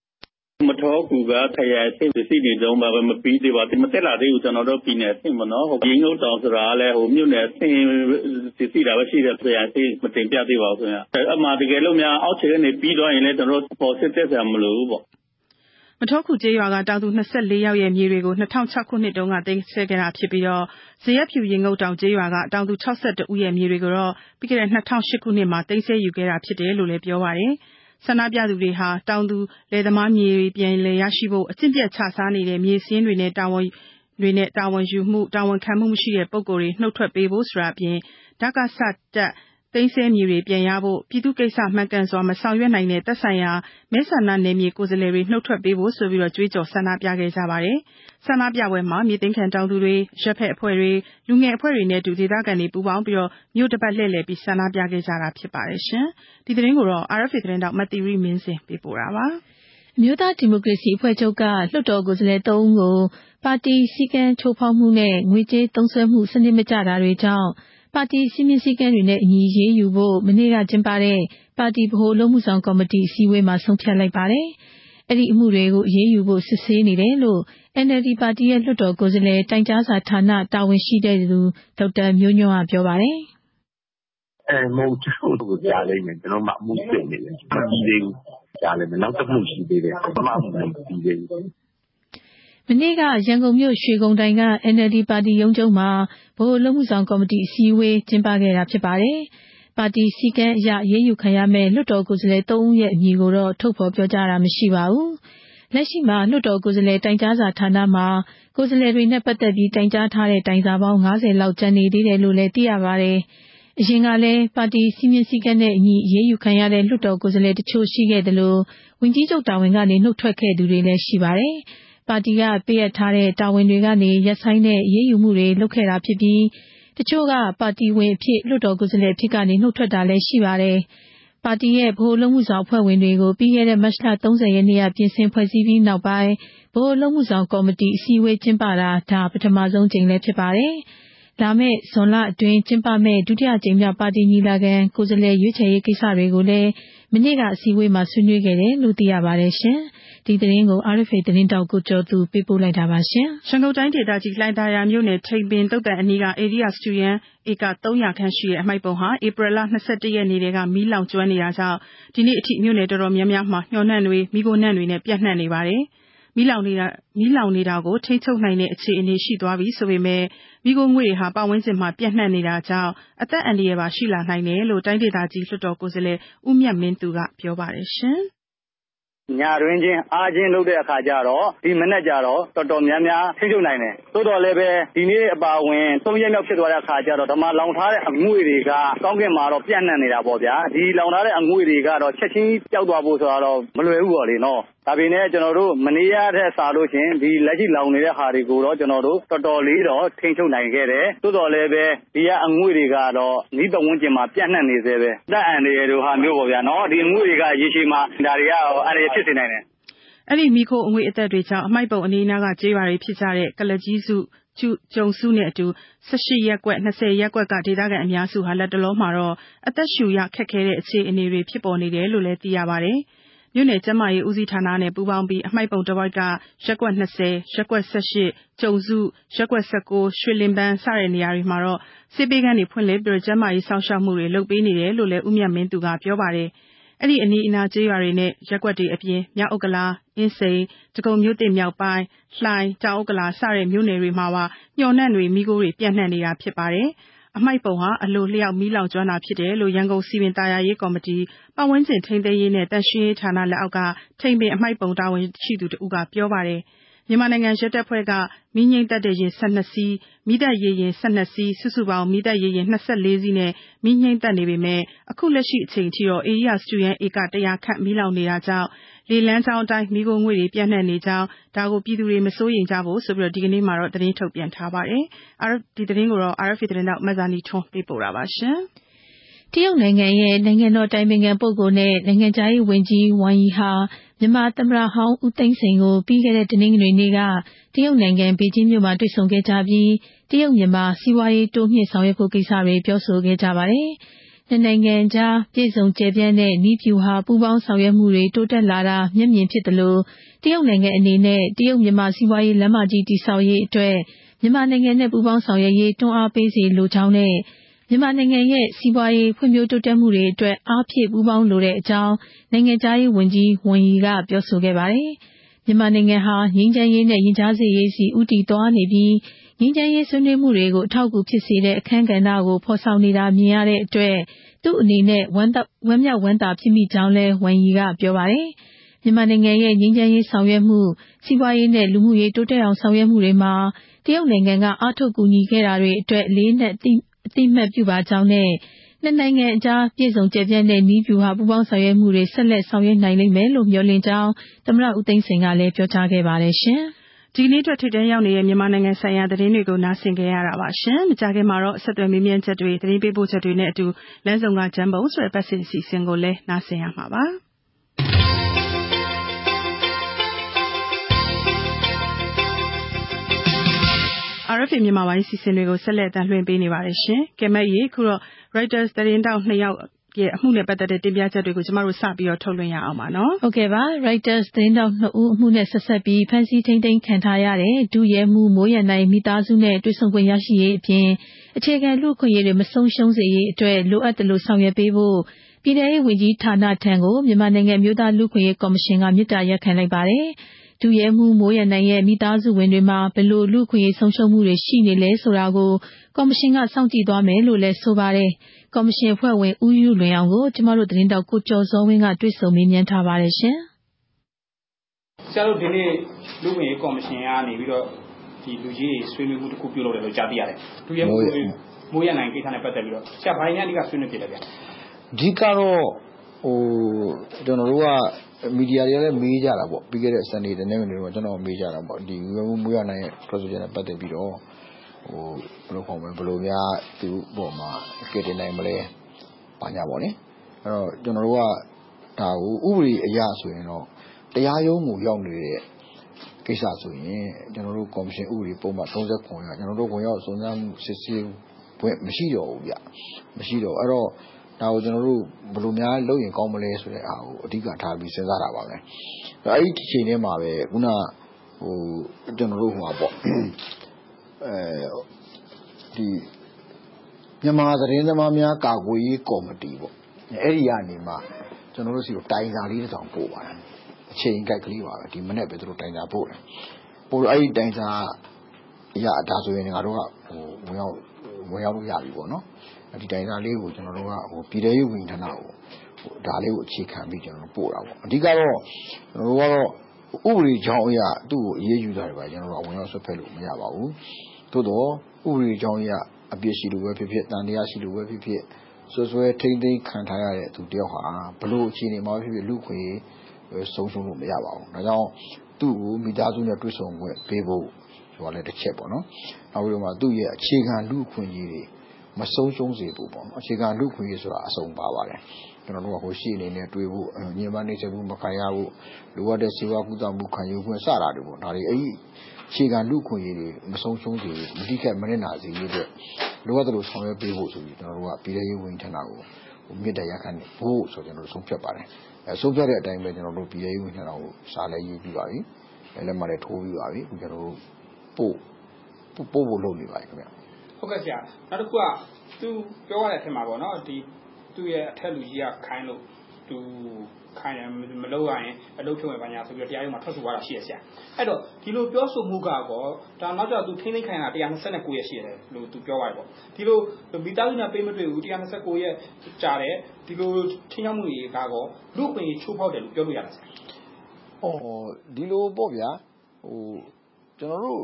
မထောကူက ခရိုင်အဆင့်ပစ္စည်းနေတုန်းပါပဲ မပြီးသေးပါဘူး မတက်လာသေးဘူး ကျွန်တော်တို့ ပြည်နယ်အဆင့်ပေါ့နော်ရင်းငုတ်တောင်ဆိုတာကလည်းဟိုမြို့နယ်အဆင့်ပစ္စည်းတာပဲရှိတယ် ခရိုင်အဆင့် မတင်ပြသေးပါဘူးခင်ဗျအမှတကယ်လို့များ အောက်ခြေကနေ ပြီးတော့ရင်လည်း ကျွန်တော်တို့ပေါ်စစ်တက်ဆရာ မလိုဘူးပေါ့ မထောခုကျေးရွာက တောင်သူ24ယောက်ရဲ့ မြေတွေကို2006ခုနှစ်တုန်းက သိမ်းဆည်းခဲ့တာဖြစ်ပြီးတော့ဇရက်ဖြူရင်ငုတ်တောင်ကျေးရွာက တောင်သူ62ဦးရဲ့ မြေတွေကိုတော့ ပြီးခဲ့တဲ့2008ခုနှစ်မှာ သိမ်းဆည်းယူခဲ့တာဖြစ်တယ်လို့လည်း ပြောပါတယ်။ ဆန္ဒပြသူတွေဟာ တောင်သူလယ်သမားမြေတွေ ပြန်လည်ရရှိဖို့ အကျင့်ပျက်ခြစားနေတဲ့ မြေစာရင်းတွေနဲ့ တာဝန်ယူမှု၊တာဝန်ခံမှုမရှိတဲ့ ပုဂ္ဂိုလ်တွေ နုတ်ထွက်ပေးဖို့ဆိုတာအပြင် ဒကစတပ် သိမ်းဆည်းမြေတွေ ပြန်ရဖို့၊ပြည်သူ့ကိစ္စ မှန်ကန်စွာ မဆောင်ရွက်နိုင်တဲ့ သက်ဆိုင်ရာ မဲဆန္ဒနယ်မြေ ကိုယ်စားလှယ်တွေ နုတ်ထွက်ပေးဖို့ ဆိုပြီး ကြွေးကြော် ဆန္ဒပြခဲ့ကြပါတယ်။ဆန္ဒပြပွဲမှာ မြေသိမ်းခံတောင်သူတွေ၊အရပ်ဘက်အဖွဲ့တွေ၊လူငယ်အဖွဲ့တွေနဲ့အတူ ဒေသခံတွေ ပူးပေါင်းပြီး မြို့တပတ်လှည့်လည်ပြီး ဆန္ဒပြခဲ့ကြတာ ဖြစ်ပါတယ်။ဒီသတင်းကို RFA သတင်းထောက် မသီရိမင်းဇင် ပေးပို့ထားပါတယ်။အမျိုးသားဒီမိုကရေစီအဖွဲ့ချုပ်က လွှတ်တော်ကိုယ်စားလှယ် ၃ ဦးကို ပါတီစည်းကမ်းချိုးဖောက်မှုနဲ့ ငွေကြေးသုံးစွဲမှု စနစ်မကျတာတွေကြောင့် ပါတီစည်းမျဉ်းစည်းကမ်းတွေနဲ့အညီ အရေးယူဖို့ မနေ့က ကျင်းပတဲ့ ပါတီဗဟိုအလုပ်အမှုဆောင်ကော်မတီ အစည်းအဝေးမှာ ဆုံးဖြတ်လိုက်ပါတယ်။အဲဒီအမှုတွေကို အရေးယူဖို့ စစ်ဆေးနေတယ်လို့ NLD ပါတီရဲ့ လွှတ်တော်ကိုယ်စားလှယ် တိုင်ကြားစာဌာန တာဝန်ရှိသူ ဒေါက်တာမျိုးညွန့်က ပြောပါတယ်။“မဟုတ်ဘူး။ကျနော်တို့ကို ကြာလိမ့်မယ်။ကျနော်တို့မှာ အမှုစစ်နေတယ်။မပြီးသေးဘူး။ကြာလိမ့်မယ်။နောက်တမှုရှိသေးတယ်။ပထမအမှုမပြီးသေးဘူး မနေ့က ရန်ကုန်မြို့ ရွှေဂုံတိုင်က NLD ပါတီရုံးချုပ်မှာ ဗဟိုအလုပ်အမှုဆောင်ကော်မတီ အစည်းအဝေး ကျင်းပခဲ့တာဖြစ်ပါတယ်။ပါတီစည်းကမ်းအရ အရေးယူခံရမယ့် လွှတ်တော်ကိုယ်စားလှယ်၃ဦးရဲ့ အမည်ကိုတော့ ထုတ်ဖော်ပြောကြားတာမရှိပါဘူး။လက်ရှိမှာ လွှတ်တော်ကိုယ်စားလှယ်တိုင်ကြားစာဌာနမှာ ကိုယ်စားလှယ်တွေနဲ့ ပတ်သက်ပြီး တိုင်ကြားထားတဲ့ တိုင်စာပေါင်း ၅၀ လောက်ကျန်နေသေးတယ်လို့လည်း သိရပါတယ်။အရင်ကလည်း ပါတီစည်းမျဉ်းစည်းကမ်းနဲ့အညီ အရေးယူခံရတဲ့ လွှတ်တော်ကိုယ်စားလှယ်တချို့ရှိခဲ့သလို ဝန်ကြီးချုပ်တာဝန်ကနေ နုတ်ထွက်ခဲ့သူတွေလည်း ရှိပါတယ် ပါတီက ပေးအပ်ထားတဲ့ တာဝန်တွေကနေ ရပ်ဆိုင်းတဲ့ အရေးယူမှုတွေ လုပ်ခဲ့တာဖြစ်ပြီး တချို့က ပါတီဝင်အဖြစ် လွှတ်တော်ကိုယ်စားလှယ်အဖြစ်ကနေ နုတ်ထွက်တာလည်း ရှိပါတယ်။ပါတီရဲ့ ဗဟိုအလုပ်အမှုဆောင်အဖွဲ့ဝင်တွေကို ပြီးခဲ့တဲ့ မတ်လ ၃၀ ရက်နေ့က ပြင်ဆင်ဖွဲ့စည်းပြီးနောက်ပိုင်း ဗဟိုအလုပ်အမှုဆောင်ကော်မတီ အစည်းအဝေးကျင်းပတာ ဒါ ပထမဆုံးအကြိမ်လည်း ဖြစ်ပါတယ်။ လာမယ့် ဇွန်လအတွင်း ကျင်းပမယ့် ဒုတိယအကြိမ်မြောက် ပါတီညီလာခံ ကိုယ်စားလှယ်ရွေးချယ်ရေးကိစ္စတွေကိုလည်း မနေ့က အစည်းအဝေးမှာ ဆွေးနွေးခဲ့တယ်လို့ သိရပါတယ်။ဒီသတင်းကို RFA သတင်းထောက် ကိုကျော်သူ ပေးပို့လိုက်တာပါ။ရန်ကုန်တိုင်းဒေသကြီး လှိုင်သာယာမြို့နယ် ထိန်ပင်သုသာန်အနီးက ဧရိယာစတုရန်း ဧက ၃၀၀ ခန့်ရှိတဲ့ အမှိုက်ပုံဟာ ဧပြီလ ၂၁ ရက်နေ့ကတည်းကမီးလောင်ကျွမ်းနေတာကြောင့် ဒီနေ့အထိ မြို့နယ်တော်တော်များများမှာမျှော်နံ့တွေ၊မီးခိုးနံ့တွေနဲ့ပြန့်နှံ့နေပါတယ်။မီးလောင်နေတာကို ထိန်းချုပ်နိုင်တဲ့ အခြေအနေရှိသွားပြီဆိုပေမယ့် မီးခိုးငွေ့တွေဟာ ပတ်ဝန်းကျင်မှာ ပျံ့နှံ့နေတာကြောင့် အသက်အန္တရာယ်ပါ ရှိလာနိုင်တယ်လို့ တိုင်းဒေသကြီး လွှတ်တော်ကိုယ်စားလှယ် ဦးမြတ်မင်းသူက ပြောပါတယ်ညတွင်းချင်း အားချင်းလုပ်တဲ့အခါကျတော့ ဒီမနက်ကျတော့ တော်တော်များများ ထိချုပ်နိုင်တယ် သို့တော်လည်းပဲ ဒီနေ့အပါဝင် ၃ ရက်မြောက်ဖြစ်သွားတဲ့အခါကျတော့ဓမ္မလောင်ထားတဲ့အငွေ့တွေက ကောင်းကင်မှာတော့ပြန့်နှံ့နေတာပေါ့ဗျာ ဒီလောင်ထားတဲ့အငွေ့တွေကတော့ ချက်ချင်းပျောက်သွားဖို့ဆိုတာတော့ မလွယ်ဘူးပေါ့လေနော် ဒါပေမဲ့ကျွန်တော်တို့မနေ့ကထက်စာလို့ရှင်ဒီလက်ရှိလောင်နေတဲ့ဟာတွေကိုတော့ ကျွန်တော်တို့ တော်တော်လေးတော့ ထိန်းချုပ်နိုင်ခဲ့တယ် သို့တော်လည်းပဲ ဒီကအငွေ့တွေကတော့ဤပဝန်းကျင်မှာပြန့်နှံ့နေသေးပဲတက်အန်တွေတို့ဟာမျိုးပေါ့ဗျာနော်ဒီအငွေ့တွေက ရေရှည်မှာ ဒါတွေက အန်ရဖြစ်စေနိုင်တယ် အဲ့ဒီမိခိုးအငွေ့အသက်တွေကြောင့် အမိုက်ပုံအနေအနာကကြေးပါတွေဖြစ်ကြတဲ့ကလကြီးစုကျုကျုံစုနဲ့အတူ18ရက်ကွက်20ရက်ကွက်က ဒေသခံအများစုဟာလက်တလုံးမှာတော့ အသက်ရှူရခက်ခဲတဲ့ အခြေအနေတွေ ဖြစ်ပေါ်နေတယ်လို့လည်း သိရပါတယ်။ မြို့နယ်ကျန်းမာရေးဦးစီးဌာနနဲ့ ပူးပေါင်းပြီး အမှိုက်ပုံတဝိုက်က ရပ်ကွက်20ရပ်ကွက်18ကျုံစု ရပ်ကွက်19ရွှေလင်ပန်း စတဲ့နေရာတွေမှာတော့စေပေးကန်းတွေဖွင့်လှစ်ပြီး ကျန်းမာရေးစောင့်ရှောက်မှုတွေ လုပ်ပေးနေတယ်လို့လည်း ဦးမြတ်မင်းသူက ပြောပါတယ် အဲ့ဒီအနီးအနားကျေးရွာတွေနဲ့ရက်ွက်တွေအပြင် မြောက်ဥက္ကလာ အင်းစိန်တကုံမြို့တင်မြောက်ပိုင်း လှိုင် တောင်ဥက္ကလာ စတဲ့မြို့နယ်တွေမှာပါညှော်နှံ့တွေမိကိုတွေပြန့်နှံ့နေတာဖြစ်ပါတယ်။ အမှိုက်ပုံဟာ အလိုလျောက် မီးလောင်ကျွမ်းတာဖြစ်တယ်လို့ ရန်ကုန်စည်ပင်သာယာရေးကော်မတီ ပတ်ဝန်းကျင်ထိန်းသိမ်းရေးနဲ့ သန့်ရှင်းရေးဌာနလက်အောက်က ထိန်းပင်အမှိုက်ပုံ တာဝန်ရှိသူတဦးက ပြောပါတယ်။မြန်မာနိုင်ငံရဲတပ်ဖွဲ့က မီးငြိမ်းသတ်တဲ့ယာဉ် ၁၂ စီး၊မီးသတ်ရေယာဉ် ၁၂ စီး၊စုစုပေါင်း မီးသတ်ရေယာဉ် ၂၄ စီးနဲ့ မီးငြိမ်းသတ်နေပေမယ့် အခုလက်ရှိအချိန်ထိတော့ ဧရိယာစတုရန်း ဧက ၁၀၀ ခန့် မီးလောင်နေတာကြောင့် လေလမ်းကြောင်းအတိုင်း မီးခိုးငွေ့တွေ ပျံ့နှံ့နေကြောင်း ဒါကို ပြည်သူတွေ မစိုးရိမ်ကြဖို့ဆိုပြီး ဒီကနေ့မှာတော့သတင်းထုတ်ပြန်ထားပါတယ်။ဒီသတင်းကိုတော့ RFA သတင်းထောက် မဇာနီထွန်းပေးပို့ထားပါတယ်။တရုတ်နိုင်ငံရဲ့ နိုင်ငံတော်အတိုင်ပင်ခံပုဂ္ဂိုလ်နဲ့ နိုင်ငံခြားရေးဝန်ကြီးဝမ်ယီဟာ မြန်မာသမ္မတဟောင်း ဦးသိန်းစိန်ကို ပြီးခဲ့တဲ့ တနင်္ဂနွေနေ့က တရုတ်နိုင်ငံ ဘေကျင်းမြို့မှာ တွေ့ဆုံခဲ့ကြပြီး တရုတ်-မြန်မာ စီးပွားရေးတိုးမြှင့်ဆောင်ရွက်ဖို့ကိစ္စတွေ ပြောဆိုခဲ့ကြပါတယ်။ နှစ်နိုင်ငံကြားပြည့်စုံကျယ်ပြန့်တဲ့နည်းဗျူဟာပူးပေါင်းဆောင်ရွက်မှုတွေတိုးတက်လာတာမျက်မြင်ဖြစ်သလိုတရုတ်နိုင်ငံအနေနဲ့တရုတ်-မြန်မာစီးပွားရေးလမ်းမကြီးတည်ဆောက်ရေးအတွက်မြန်မာနိုင်ငံနဲ့ပူးပေါင်းဆောင်ရွက်ရေးတွန်းအားပေးစေလိုကြောင်းနဲ့မြန်မာနိုင်ငံရဲ့စီးပွားရေးဖွံ့ဖြိုးတိုးတက်မှုတွေအတွက်အားဖြည့်ပူးပေါင်းလိုတဲ့အကြောင်းနိုင်ငံခြားရေးဝန်ကြီးဝမ်ယီကပြောဆိုခဲ့ပါတယ်။မြန်မာနိုင်ငံဟာငြိမ်းချမ်းရေးနဲ့ရင်ကြားစေ့ရေးဆီဦးတည်သွားနေပြီး ငြိမ်းချမ်းရေးဆွေးနွေးမှုတွေကို အထောက်အကူဖြစ်စေတဲ့ အခန်းကဏ္ဍကို ဖော်ဆောင်နေတာမြင်ရတဲ့အတွက် သူ့အနေနဲ့ ဝမ်းမြောက်ဝမ်းသာဖြစ်မိကြောင်းလည်း ဝမ်ယီက ပြောပါတယ်။မြန်မာနိုင်ငံရဲ့ ငြိမ်းချမ်းရေးဆောင်ရွက်မှု၊စီးပွားရေးနဲ့ လူမှုရေးတိုးတက်အောင်ဆောင်ရွက်မှုတွေမှာ တရုတ်နိုင်ငံက အားထုတ်ကူညီခဲ့တာတွေအတွက် အလေးအနက်အသိအမှတ်ပြုပါကြောင်းနဲ့ နှစ်နိုင်ငံအကြား ပြည့်စုံကျယ်ပြန့်တဲ့ နည်းဗျူဟာပူးပေါင်းဆောင်ရွက်မှုတွေ ဆက်လက်ဆောင်ရွက်နိုင်လိမ့်မယ်လို့ မျှော်လင့်ကြောင်း သမ္မတဦးသိန်းစိန်ကလည်း ပြောကြားခဲ့ပါတယ်။ ဒီကနေ့အတွက် ထိပ်တန်းရောက်နေတဲ့ မြန်မာနိုင်ငံဆိုင်ရာ သတင်းတွေကို နားဆင်ခဲ့ရတာပါ။မကြာခင်မှာတော့ ဆက်သွယ်မေးမြန်းချက်တွေ၊သတင်းပေးပို့ချက်တွေနဲ့အတူ လမ်းဆုံက ဂျမ်းဘုံ ဆိုတဲ့အပတ်စဉ်အစီအစဉ်ကိုလည်း နားဆင်ရမှာပါ။ RFA မြန်မာပိုင်းအစီအစဉ်တွေကို ဆက်လက် အသံလွှင့်ပေးနေပါတယ်။ကဲမက်ရေ အခုတော့ Reuters သတင်းထောက် နှစ်ယောက် ရဲ့ အမှုနဲ့ပတ်သက်တဲ့ တင်ပြချက်တွေကို ကျမတို့ စပြီးတော့ ထုတ်လွှင့်ရအောင်ပါနော်။ဟုတ်ကဲ့ပါ။ Reuters သတင်းထောက် နှစ်ဦးအမှုနဲ့ ဆက်စပ်ပြီး ဖမ်းဆီးထိန်းသိမ်းခံထားရတဲ့ ဒုရဲမှူးမိုးရန်နိုင် မိသားစုနဲ့ တွေ့ဆုံခွင့်ရရှိရေးအပြင် အခြေခံလူ့အခွင့်အရေးတွေ မဆုံးရှုံးစေရေးအတွက် လိုအပ်သလို ဆောင်ရွက်ပေးဖို့ ပြည်ထောင်ရေးဝန်ကြီးဌာနထံကို မြန်မာနိုင်ငံမျိုးသားလူ့အခွင့်အရေးကော်မရှင်က မေတ္တာရပ်ခံလိုက်ပါတယ်။ဒုရဲမှူးမိုးရန်နိုင်ရဲ့ မိသားစုဝင်တွေမှာ ဘယ်လို လူ့အခွင့်အရေးဆုံးရှုံးမှုတွေ ရှိနေလဲဆိုတာကို ကော်မရှင်က စောင့်ကြည့်သွားမယ်လို့လည်း ဆိုပါတယ်။ ကော်မရှင်အဖွဲ့ဝင် ဦးယုလွင်အောင်ကို ကျမတို့သတင်းထောက် ကိုကျော်ဇောဝင်းက တွေ့ဆုံမေးမြန်းထားပါတယ်။ဆရာတို့ ဒီနေ့ လူ့အခွင့်အရေးကော်မရှင်ကနေပြီးတော့ဒီလူကြီးတွေ ဆွေးနွေးမှုတခု ပြုလုပ်တယ်လို့ ကြားသိရတယ်။ဒုရဲမှူးမိုးရန်နိုင်ကိစ္စနဲ့ ပတ်သက်ပြီးတော့ ဆရာ ဘာတွေများ အဓိက ဆွေးနွေးဖြစ်လဲဗျ။အဓိကတော့ ကျနော်တို့က မီဒီယာတွေကလည်း မေးကြတာပေါ့ ပြီးခဲ့တဲ့ Sunday တနင်္ဂနွေနေ့ကကျနော့်ကို မေးကြတာပေါ့ဒီဦးရဲမိုးရနိုင်ရဲ့ ထွက်ဆိုချက်နဲ့ ပတ်သက်ပြီးတော့ ဘယ်လိုခေါ်မလဲဘယ်လိုများသူ့အပေါ်မှာကယ်တင်နိုင်မလဲဘာညာပေါ့လေအဲ့တော့ကျနော်တို့ကဒါကိုဥပဒေအရဆိုရင်တော့တရားရုံးကိုရောက်နေတဲ့ကိစ္စဆိုရင်ကျနော်တို့ကော်မရှင်ဥပဒေပုံမှန်39ကကျနော်တို့ဝင်ရောက်စုံစမ်းမှုစစ်ဆေးခွင့်မရှိတော့ဘူးဗျမရှိတော့အဲ့တော့ဒါကိုကျနော်တို့ဘယ်လိုများလုပ်ရင်ကောင်းမလဲဆိုတဲ့ဟာကိုအဓိကထားပြီးစဉ်းစားတာပါပဲအဲ့ဒီအချိန်ထဲမှာပဲခုနဟိုကျနော်တို့ဟိုပါပေါ့အဲဒီ မြန်မာသတင်းသမားများ ကာကွယ်ရေးကော်မတီပေါ့အဲ့ဒီကနေမှ ကျွန်တော်တို့စီကို တိုင်စာလေးတစ်စောင် ပို့ပါတယ် အချိန်ကိုက်ကလေးပါပဲ ဒီမနေ့ပဲ သူတို့ တိုင်စာပို့တယ်ပို့အဲ့ဒီတိုင်စာရဒါဆိုရင် ငါတို့ကဟိုဝင်ရောက်ဝင်ရောက်လို့ရပြီပေါ့နော်ဒီတိုင်စာလေးကို ကျွန်တော်တို့ကဟိုပြည်ထောင်စုဝန်ကြီးဌာနကိုဟို ဒါလေးကို အခြေခံပြီးကျွန်တော်တို့ပို့တာပေါ့ အဓိကတော့ ကျွန်တော်တို့ကတော့ ဥပဒေကြောင်းအရာသူ့ကိုအေးအေးယူတာတွေပါကျွန်တော်တို့ကဝင်ရောက်ဆွတ်ဖက်လို့ မရပါဘူး သို့တော့ဥပဒေကြောင်းအရာအပြစ်ရှိလို့ပဲဖြစ်ဖြစ်တန်တရားရှိလို့ပဲဖြစ်ဖြစ်ဆွဆွဲထိမ့်သိမ်းခံထားရတဲ့သူတယောက်ဟာဘလို့အခြေအနေမှာဖြစ်ဖြစ်လူခွေဆုံးရှုံးလို့မရပါဘူးဒါကြောင့်သူ့ကိုမိသားစုနဲ့တွေ့ဆုံခွင့်ပေးဖို့ဆိုတာလည်းတစ်ချက်ပေါ့နော်နောက်ပြီးတော့မှသူ့ရဲ့အခြေခံလူခွင့်ကြီးတွေမဆုံးရှုံးစေဖို့ပေါ့နော်အခြေခံလူခွင့်ရေးဆိုတာအစုံပါပါတယ်ကျွန်တော်တို့ကဟိုရှိအနေနဲ့တွေ့ဖို့ညင်ပန်းနေချက်ဘူးမခံရဘူးလိုအပ်တဲ့စေဝါကုသမှုခံယူခွင့်စတာတွေပေါ့ဒါတွေအဲ့ဒီအ ခြေခံလူခွင့်ရေးတွေမဆုံးရှုံးစေဘူးမတိခက်မနစ်နာစေရေးအတွက်လိုအပ်တယ်လို့ဆောင်ရွက်ပေးဖို့ဆိုပြီးကျွန်တော်တို့ကပြည်ထောင်ရေးဝန်ကြီးဌာနကိုဟိုမြစ်တရားခံနေဖို့ဆိုကျွန်တော်တို့ဆုံးဖြတ်ပါတယ်အဲဆုံးဖြတ်တဲ့အတိုင်းပဲကျွန်တော်တို့ပြည်ထောင်ရေးဝန်ကြီးဌာနကိုစာလည်းရေးပြီးပါပြီအဲလက်မှတ်လည်းထိုးပြီးပါပြီအခုကျွန်တော်တို့ပို့ပို့ဖို့လုပ်နေပါပြီခင်ဗျဟုတ်ကဲ့ဆရာနောက်တစ်ခုကသူပြောရတဲ့အထက်မှာပေါ့နော်ဒီသူ့ရဲ့အထက်လူကြီးကခိုင်းလို့သူ ခိုင်းတယ်မလုပ်ရရင်အလုပ်ဖြုတ်မယ်ပါညာဆိုပြီးတရားရုံးမှာထွက်ဆိုသွားတာရှိရဆရာအဲ့တော့ဒီလိုပြောဆိုမှုကတော့ဒါနောက်ကျသူထိမ့်သိမ့်ခိုင်းတာ129ရက်ရှိရတယ်လို့သူပြောရတယ်ပေါ့ဒီလိုမိသားစုနဲ့ပေးမတွေ့ဘူး129ရက်ကြာတယ်ဒီလိုထင်းရောက်မှုတွေကတော့လူ့အခွင့်အရေးချိုးဖောက်တယ်လို့ပြောလို့ရလားဆရာ။အော်ဒီလိုပေါ့ဗျာဟိုကျွန်တော်တို့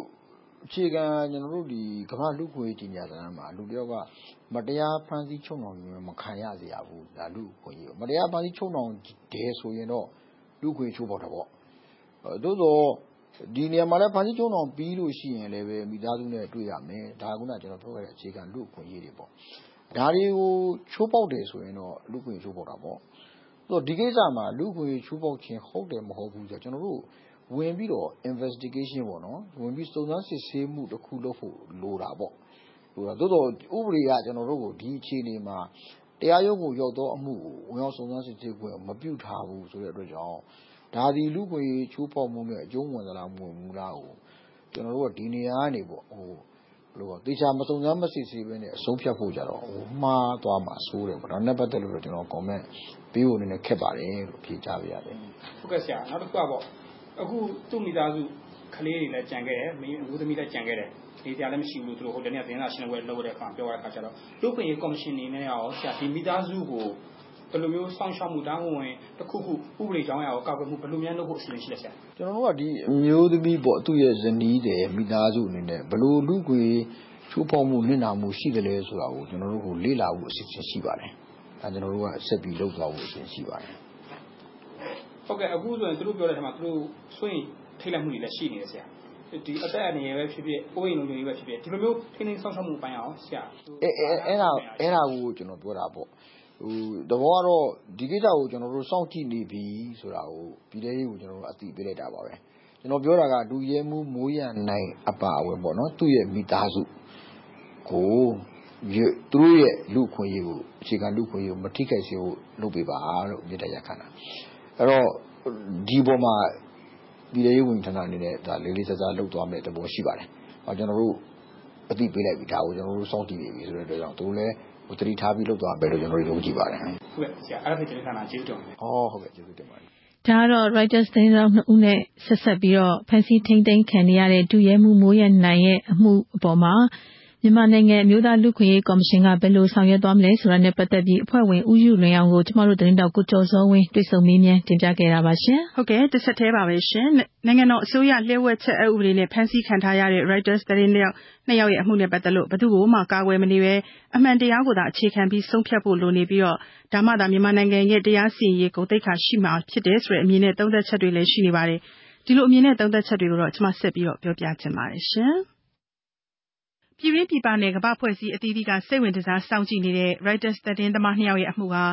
အခြေခံ ကျွန်တော်တို့ ဒီ ကမ္ဘာလူ့ခွင့်ကြီးညာသဏ္ဍာန်မှာ လူတယောက်က မတရားဖန်ဆီးချုပ်နှောင်ရင်မခံရစေရဘူး ဒါ လူ့ခွင့်ကြီးမတရားဖန်ဆီးချုပ်နှောင်တယ်ဆိုရင်တော့ လူ့ခွင့်ချိုးဖောက်တာပေါ့ သို့တော့ဒီနေရာမှာလည်းဖန်ဆီးချုပ်နှောင်ပြီးလို့ရှိရင်လည်းပဲ မိသားစုနဲ့ တွေ့ရမယ် ဒါကကျွန်တော်ပြောခဲ့တဲ့ အခြေခံ လူ့ခွင့်ကြီးတွေပေါ့ ဒါတွေကို ချိုးပေါက်တယ်ဆိုရင်တော့ လူ့ခွင့်ချိုးပေါက်တာပေါ့ဆိုတော့ဒီကိစ္စမှာ လူ့ခွင့်ချိုးပေါက်ခြင်း ဟုတ်တယ် မဟုတ်ဘူးဆိုတော့ကျွန်တော်တို့ ဝင်ပြီးတော့ investigation ပေါ့နော်ဝင်ပြီးစုံစမ်းစစ်ဆေးမှုတစ်ခုလုပ်ဖို့လိုတာပေါ့ဟိုတော့တော့ဥပဒေကကျွန်တော်တို့ကိုဒီအခြေအနေမှာတရားရုံးကိုရောက်တော့အမှုကိုဝင်ရောက်စုံစမ်းစစ်ဆေးခွင့်မပြုထားဘူးဆိုတဲ့အတွက်ကြောင့်ဒါဒီလူခွေချိုးဖောက်မှုနဲ့အကျုံးဝင်သလားမဝင်ဘူးလားကိုကျွန်တော်တို့ကဒီနေရာကနေပေါ့ဟိုလို့တေချာမစုံစမ်းမစစ်ဆေးဘဲနဲ့အဆုံးဖြတ်ဖို့ကြတော့ဟိုမှားသွားမှာစိုးတယ်ပေါ့ဒါနဲ့ပတ်သက်လို့ကျွန်တော် comment ပေးဖို့နည်းနည်းခက်ပါတယ်လို့ဖြေချပေးရတယ်ဟုတ်ကဲ့ဆရာနောက်တစ်ခုကပေါ့ အခုသူ့မိသားစုကလေးတွေလည်းကြံခဲ့တယ်မိဦးသမီးလည်းကြံခဲ့တယ်ဒီတရားလည်းမရှိဘူးလို့သူတို့ဟိုတနေ့သတင်းစာရှင်းလင်းပွဲလုပ်တဲ့အခါပြောရတဲ့အခါကျတော့လူ့ခွင့်ရေးကော်မရှင်အနေနဲ့ရောဆရာဒီမိသားစုကိုဘယ်လိုမျိုးစောင့်ရှောက်မှုတောင်းဝင်တခုခုဥပဒေကြောင်းအရာကိုကောက်ွယ်မှုဘယ်လိုများလုပ်ဖို့အစီအစဉ်ရှိလဲဆရာကျွန်တော်တို့ကဒီအမျိုးသမီးပေါ့သူ့ရဲ့ဇနီးတဲ့မိသားစုအနေနဲ့ဘယ်လိုလူ့ခွင့်ချိုးဖောက်မှုနစ်နာမှုရှိတယ်လဲဆိုတာကိုကျွန်တော်တို့ကိုလေ့လာဖို့အစီအစဉ်ရှိပါတယ်အဲကျွန်တော်တို့ကဆက်ပြီးလုပ်သွားဖို့အစီအစဉ်ရှိပါတယ် ဟုတ်ကဲ့အခုဆိုရင်သူတို့ပြောတဲ့ထဲမှာသူတို့ဆွင့်ထိတ်လိုက်မှုတွေလည်းရှိနေတယ်ဆရာဒီအသက်အနေရပဲဖြစ်ဖြစ်ကိုယ်ရင်လုံးတွေပဲဖြစ်ဖြစ်ဒီလိုမျိုးထိန်းသိမ်းဆောင်ရှောက်မှုပိုင်းအောင်ဆရာအဲအဲအဲ့ဒါအဲ့ဒါကိုကျွန်တော်ပြောတာပေါ့ဟိုတဘောကတော့ဒီကိစ္စကိုကျွန်တော်တို့စောင့်ကြည့်နေပြီဆိုတာကိုပြည်ထောင်ရေးကိုကျွန်တော်တို့အသိပေးလိုက်တာပါပဲကျွန်တော်ပြောတာကဒူရဲမှုမိုးရနိုင်အပါအဝင်ပေါ့နော်သူ့ရဲ့မိသားစုကိုသူတို့ရဲ့လူခွင့်ရေးကိုအခြေခံလူခွင့်ရေးကိုမထိခိုက်စေဖို့လုပ်ပေးပါလို့မြေတရခန္ဓာ အဲ့တော့ ဒီပေါ်မှာ ပြည်ထောင်ရေးဝန်ကြီးဌာနအနေနဲ့ဒါလေးလေးစားစား လုပ်သွားမယ်တဘော ရှိပါတယ်။ဟောကျွန်တော်တို့ အသိပေးလိုက်ပြီ ဒါကို ကျွန်တော်တို့ စောင့်ကြည့်နေပြီဆိုတဲ့အတွက်ကြောင့် သူလည်းဟိုတတိထားပြီး လုပ်သွားမယ်လို့ ကျွန်တော်တို့ ယုံကြည်ပါတယ်။ဟုတ်ကဲ့ဆရာအဲ့ဒါဖြစ်တဲ့ဌာနကျေးဇူးတင်ပါတယ်။ဟောဟုတ်ကဲ့ကျေးဇူးတင်ပါတယ်။ဒါကတော့ Reuters သတင်းထောက် နှစ်ဦးနဲ့ ဆက်ဆက်ပြီးတော့ဖန်စီထိမ့်သိမ်းခံနေရတဲ့ ဒုရဲမှုမိုးရနိုင်ရဲ့ အမှုအပေါ်မှာ မြန်မာနိုင်ငံ အမျိုးသားလူ့အခွင့်အရေးကော်မရှင်က ဘယ်လိုဆောင်ရွက်သွားမလဲဆိုတာနဲ့ ပတ်သက်ပြီး အဖွဲ့ဝင် ဦးယုလွင်အောင်ကို ကျမတို့သတင်းထောက် ကိုကျော်စောဝင်း တွေ့ဆုံမေးမြန်းတင်ပြခဲ့တာပါ။ဟုတ်ကဲ့ တဆက်တည်းပါပဲရှင်။နိုင်ငံတော်အစိုးရ လျှို့ဝှက်ချက်အက်ဥပဒေနဲ့ ဖမ်းဆီးခံထားရတဲ့ Reuters သတင်းထောက် နှစ်ယောက်ရဲ့ အမှုနဲ့ပတ်သက်လို့ ဘယ်သူ့ကိုမှ ကာကွယ်မနေဘဲ အမှန်တရားကိုသာ အခြေခံပြီး ဆုံးဖြတ်ဖို့လိုနေပြီးဒါမှသာ မြန်မာနိုင်ငံရဲ့ တရားစီရင်ရေး ဂုဏ်သိက္ခာရှိမှာဖြစ်တယ်ဆိုတဲ့ အမြင်နဲ့ သုံးသပ်ချက်တွေလည်း ရှိနေပါတယ်။ဒီလိုအမြင်နဲ့ သုံးသပ်ချက်တွေကိုတော့ ကျမ ဆက်ပြီးပြောပြချင်ပါတယ်ရှင်။ ပြည်တွင်းပြည်ပနဲ့ ကမ္ဘာ့အဖွဲ့အစည်းအသီးသီးက စိတ်ဝင်တစား စောင့်ကြည့်နေတဲ့ Reuters သတင်းသမား နှစ်ယောက်ရဲ့ အမှုဟာ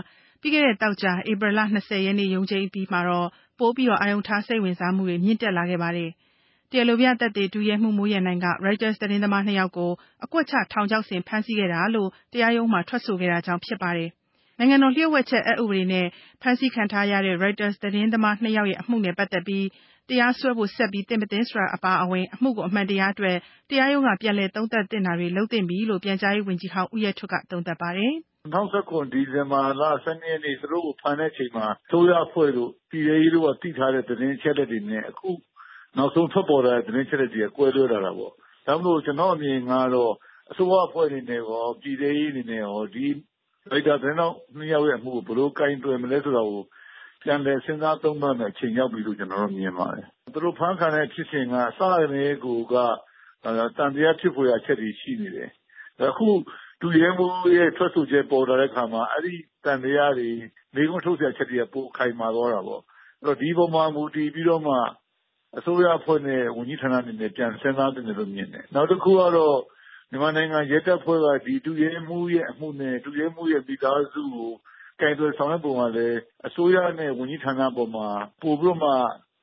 ပြီးခဲ့တဲ့ သောကြာ ဧပြီလ ၂၀ ရက်နေ့ ရုံးချိန်းအပြီးမှာတော့ ပိုပြီး အာရုံထား စိတ်ဝင်စားမှုတွေ မြင့်တက်လာခဲ့ပါတယ်။တရားလိုပြသက်သေ ဒုရဲမှူး မိုးရန်နိုင်က Reuters သတင်းသမား နှစ်ယောက်ကို အကွက်ချ ထောင်ချောက်ဆင် ဖမ်းဆီးခဲ့တာလို့ တရားရုံးမှာ ထွက်ဆိုခဲ့တာကြောင့် ဖြစ်ပါတယ်။နိုင်ငံတော်လျှို့ဝှက်ချက် အက်ဥပဒေနဲ့ ဖမ်းဆီးခံထားရတဲ့ Reuters သတင်းသမား နှစ်ယောက်ရဲ့ အမှုနဲ့ ပတ်သက်ပြီး တရားစွဲဖို့ ဆက်ပြီး သင့်မသင့်ဆိုတာ အပါအဝင် အမှုကို အမှန်တရားအတွက် တရားရုံးက ပြန်လည် သုံးသပ်သင့်တာတွေ လုပ်သင့်ပြီလို့ ပြန်ကြားရေးဝန်ကြီးဟောင်း ဦးရဲထွဋ်က သုံးသပ်ပါတယ် ၂၀၁၇ ဒီဇင်ဘာလ ၁၂ ရက်နေ့ သူတို့ကို ဖမ်းတဲ့အချိန်မှာ အစိုးရအဖွဲ့တို့ ပြည်ထဲရေးတို့က သိထားတဲ့ သတင်းအချက်အလက်တွေနဲ့ အခုနောက်ဆုံးထွက်ပေါ်လာတဲ့ သတင်းအချက်အလက်တွေက ကွဲလွဲလာတာပေါ့။ဒါကြောင့်မို့ ကျနော့်အမြင်ကတော့ အစိုးရအဖွဲ့အနေနဲ့ရော ပြည်ထဲရေးအနေနဲ့ရော ဒီ ရိုက်တာသတင်းထောက်နှစ်ယောက်ရဲ့အမှုကို ဘယ်လိုကိုင်တွယ်မလဲဆိုတာကို ပြန်လည်စဉ်းစားသုံးသပ်မယ့် အချိန်ရောက်ပြီလို့ ကျနော်တော့ မြင်ပါတယ်။သူတို့ ဖမ်းခံရတဲ့ ဖြစ်စဉ်က စကတည်းကိုက သံသယဖြစ်ဖွယ်ရာ အချက်တွေ ရှိနေတယ်။အခု ဒုရဲမှူးရဲ့ ထွက်ဆိုချက် ပေါ်လာတဲ့အခါမှာ အဲဒီ သံသယတွေ မေးခွန်းထုတ်စရာ အချက်တွေက ပိုခိုင်မာသွားတာပေါ့။ဒီအပေါ်မှာ မူတည်ပြီးတော့မှ အစိုးရအဖွဲ့နဲ့ ဝန်ကြီးဌာနအနေနဲ့ ပြန်စဉ်းစားသင့်တယ်လို့ မြင်တယ်။နောက်တခုကတော့ မြန်မာနိုင်ငံ ရဲတပ်ဖွဲ့ကဒီဒုရဲမှူးရဲ့အမှုနဲ့ ဒုရဲမှူးရဲ့ မိသားစုကို ကိုင်တွယ်ဆောင်ရွက်ပုံကလည်း အစိုးရနဲ့ ဝန်ကြီးဌာနအပေါ်မှာ ပိုပြီးတော့မှ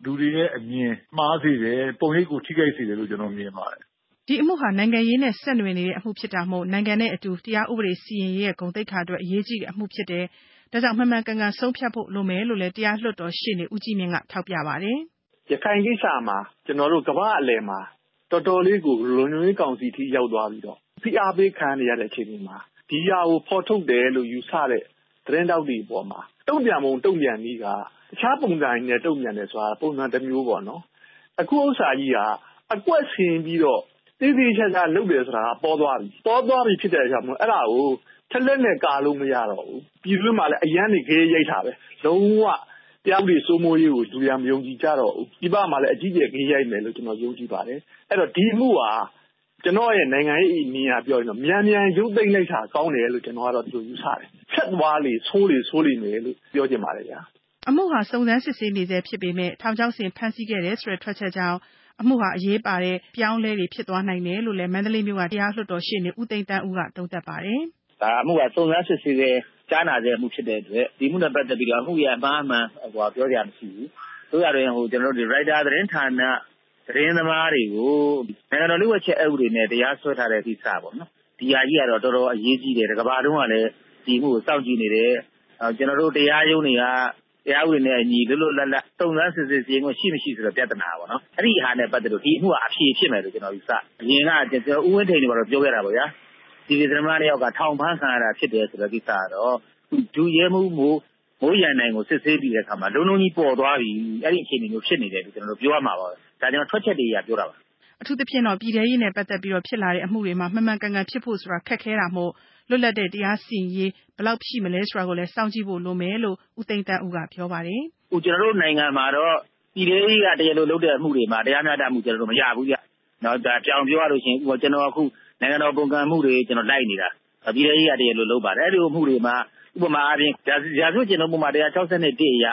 လူတွေရဲ့အမြင် မှားစေတယ်၊ပုံရိပ်ကို ထိခိုက်စေတယ်လို့ ကျနော်မြင်ပါတယ်။ဒီအမှုဟာ နိုင်ငံရေးနဲ့ ဆက်နွယ်နေတဲ့ အမှုဖြစ်တာမို့ နိုင်ငံနဲ့အတူ တရားဥပဒေစီရင်ရေးရဲ့ ဂုဏ်သိက္ခာအတွက် အရေးကြီးတဲ့အမှုဖြစ်တယ်။ဒါကြောင့် မှန်မှန်ကန်ကန် ဆုံးဖြတ်ဖို့လိုမယ်လို့လည်း တရားလွှတ်တော်ရှေ့နေ ဦးကြီးမြင့်က ထောက်ပြပါတယ်။“ရခိုင်ကိစ္စမှာ ကျနော်တို့ ကမ္ဘာ့အလယ်မှာ တော်တော်လေးကို လုံခြုံရေးကောင်စီအထိ ရောက်သွားပြီးတော့ ဖိအားပေးခံနေရတဲ့ အခြေအနေမှာ ဒီဟာကို ဖော်ထုတ်တယ်လို့ ယူဆတဲ့ သတင်းထောက်တွေအပေါ်မှာ တုံ့ပြန်ပုံ တုံ့ပြန်နည်းက တခြားပုံစံနဲ့ တုံ့ပြန်တယ်ဆိုတာ ပုံစံတစ်မျိုးပေါ့နော်။အခုဥစ္စာကြီးက အကွက်ဆင်ပြီးတော့ သေသေချာချာ လုပ်တယ်ဆိုတာကပေါ်သွားပြီ။ပေါ်သွားပြီ ဖြစ်တဲ့အတွက်ကြောင့်မို့ အဲ့ဒါကိုချက်လက်နဲ့ ကာလို့မရတော့ဘူး။ပြည်တွင်းမှာလည်း အရမ်းနေခဲရိုက်တာပဲ။လုံးဝ တရားဥပဒေ စိုးမိုးရေးကို လူတွေက မယုံကြည်ကြတော့ဘူး။ပြည်ပမှာလည်း အကြီးအကျယ် ဂယက်ရိုက်မယ်လို့ ကျနော် ယုံကြည်ပါတယ်။အဲ့တော့ ဒီအမှုဟာ ကျနော့်ရဲ့ နိုင်ငံရေးအမြင်အရ ပြောရင်တော့ မြန်မြန်ရုပ်သိမ်းလိုက်တာ ကောင်းတယ်လို့ ကျနော်ကတော့ ဒီလိုယူဆတယ်။ဆက်သွားလေ ဆိုးလေ ဆိုးလိမ့်မယ်လို့ ပြောချင်ပါတယ်ဗျာ။အမှုဟာ စုံစမ်းစစ်ဆေးနေဆဲဖြစ်ပေမယ့် ထောင်ချောက်ဆင်ဖမ်းဆီးခဲ့တယ်ဆိုတဲ့ ထွက်ချက်ကြောင့် အမှုဟာ အရေးပါတဲ့ အပြောင်းအလဲတွေ ဖြစ်သွားနိုင်တယ်လို့လည်း မန္တလေးမြို့က တရားလွှတ်တော်ရှေ့နေ ဦးသိန်းသန်းဦးက သုံးသပ်ပါတယ်။“ဒါအမှုက စုံစမ်းစစ်ဆေးဆဲ ကြားနာဆဲ အမှုဖြစ်တဲ့အတွက် ဒီအမှုနဲ့ပတ်သက်ပြီးတော့ အမှုရဲ့ အမှားအမှန် ပြောစရာမရှိဘူး။သို့ရာတွင်ကျနော်တို့ရိုက်တာသတင်းဌာန သတင်းသမားတွေကို နိုင်ငံတော်လျှို့ဝှက်ချက်အက်ဥပဒေနဲ့ တရားစွဲထားတဲ့ကိစ္စပေါ့နော်။ဒီဟာကြီးကတော့ တော်တော်အရေးကြီးတယ်။တကမ္ဘာလုံးကလည်း ဒီအမှုကို စောင့်ကြည့်နေတယ်။ကျနော်တို့ တရားရုံးတွေက တရားဥပဒေနဲ့အညီ လွတ်လွတ်လပ်လပ် စုံစမ်းစစ်ဆေးစီရင်ခွင့်ရှိမရှိဆိုတဲ့ ပြဿနာပေါ့နော်။အဲ့ဒီဟာနဲ့ပတ်သက်လို့ ဒီအမှုက အဖြေဖြစ်မယ်လို့ ကျနော်ယူဆတယ်။အရင်က ဦးဝင်းထိန်တွေကတော့ပြောခဲ့တာပေါ့ဗျာ။ဒီသတင်းသမား တယောက်က ထောင်ဖမ်းခံရတာ ဖြစ်တယ်ဆိုတဲ့ကိစ္စကတော့ ဒုရဲမှူး မိုးရန်နိုင်ကို စစ်ဆေးပြီးတဲ့အခါမှာ လုံးလုံးကြီး ပေါ်သွားပြီ။အဲ့ဒီအခြေအနေမျိုး ဖြစ်နေတယ်လို့ ကျနော်တို့ ပြောရမှာပါပဲ။ ဒါကျနော်ထွက်ချက်တွေအရပြောတာပါ။အထူးသဖြင့်တော့ ပြည်ထဲရေးနဲ့ ပတ်သက်ပြီးဖြစ်လာတဲ့အမှုတွေမှာ မှန်မှန်ကန်ကန်ဖြစ်ဖို့ဆိုတာ ခက်ခဲတာမို့ လွတ်လပ်တဲ့ တရားစီရင်ရေး ဘယ်လောက်ရှိမလဲဆိုတာကိုလည်း စောင့်ကြည့်ဖို့လိုမယ်လို့ ဦးသိန်းသန်းဦးက ပြောပါတယ်။“ကျနော်တို့နိုင်ငံမှာတော့ ပြည်ထဲရေးက တရားလိုလုပ်တဲ့အမှုတွေမှာ တရားမျှတမှု ကျနော်တို့ မရဘူးဗျ။ဒါပြောင်ပြောရလို့ရှိရင် ကျနော်အခု နိုင်ငံတော်ပုန်ကန်မှုတွေ ကျနော်လိုက်နေတာ။ပြည်ထဲရေးက တရားလိုလုပ်ပါတယ်။အဲ့ဒီအမှုတွေမှာ ဥပမာအားဖြင့် ရာဇဝတ်ကျင့်ထုံးပုဒ်မ ၁၆၁အရ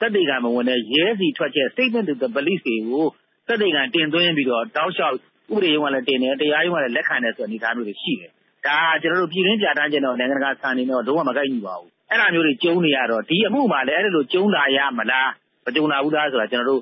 သက်သေခံမဝင်တဲ့ ရဲဆီထွက်ချက် Statement to the Police တွေကို သက်သေခံတင်သွင်းပြီးတော့ တောက်လျှောက် ဥပဒေရုံးကလည်းတင်တယ် တရားရုံးကလည်း လက်ခံတယ်ဆိုတဲ့ အနေအထားမျိုးတွေရှိတယ်။ဒါကျနော်တို့ပြည်တွင်းပြဌာန်းချက်နဲ့ နိုင်ငံတကာစံတွေနဲ့ လုံးဝမကိုက်ညီပါဘူး။အဲ့ဒါမျိုးတွေ ကြုံနေရတော့ ဒီအမှုမှာလည်း အဲ့လို ကြုံလာရမလား မကြုံလာဘူးလားဆိုတာ ကျနော်တို့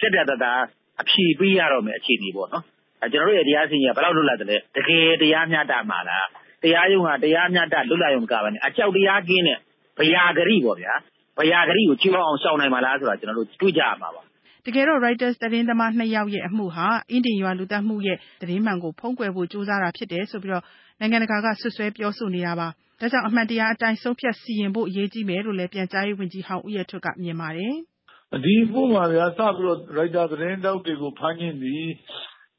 ပြတ်ပြတ်သားသား အဖြေပေးရတော့မယ့် အခြေအနေပေါ့နော်။ကျနော်တို့ရဲ့ တရားစီရင်ရေးက ဘယ်လောက်လွတ်လပ်သလဲ တကယ်တရားမျှတမှာလား တရားရုံးကတရားမျှတ လွတ်လပ်ရုံမကဘဲနဲ့ အကြောက်တရားကင်းတဲ့ ဘယာဂရိပေါ့ဗျာ။ဘယာဂရိကိုချိုးအောင် ရှောင်နိုင်မှာလားဆိုတာ ကျနော်တို့ တွေးကြရမှာပါ တကယ်တော့ Reuters သတင်းသမားနှစ်ယောက်ရဲ့ အမှုဟာ အင်းဒင်ရွာလူသတ်မှုရဲ့ သတင်းမှန်ကို ဖုံးကွယ်ဖို့ ကြိုးစားတာဖြစ်တယ်ဆိုပြီး နိုင်ငံတကာက စွပ်စွဲပြောဆိုနေတာပါ။ဒါကြောင့် အမှန်တရားအတိုင်း ဆုံးဖြတ်စီရင်ဖို့ အရေးကြီးမယ်လို့လည်း ပြန်ကြားရေးဝန်ကြီးဟောင်း ဦးရဲထွဋ်က မြင်ပါတယ်။“ဒီအမှုမှာဗျာ စပြီးတော့ ရိုက်တာသတင်းထောက်တွေကို ဖမ်းခြင်းသည်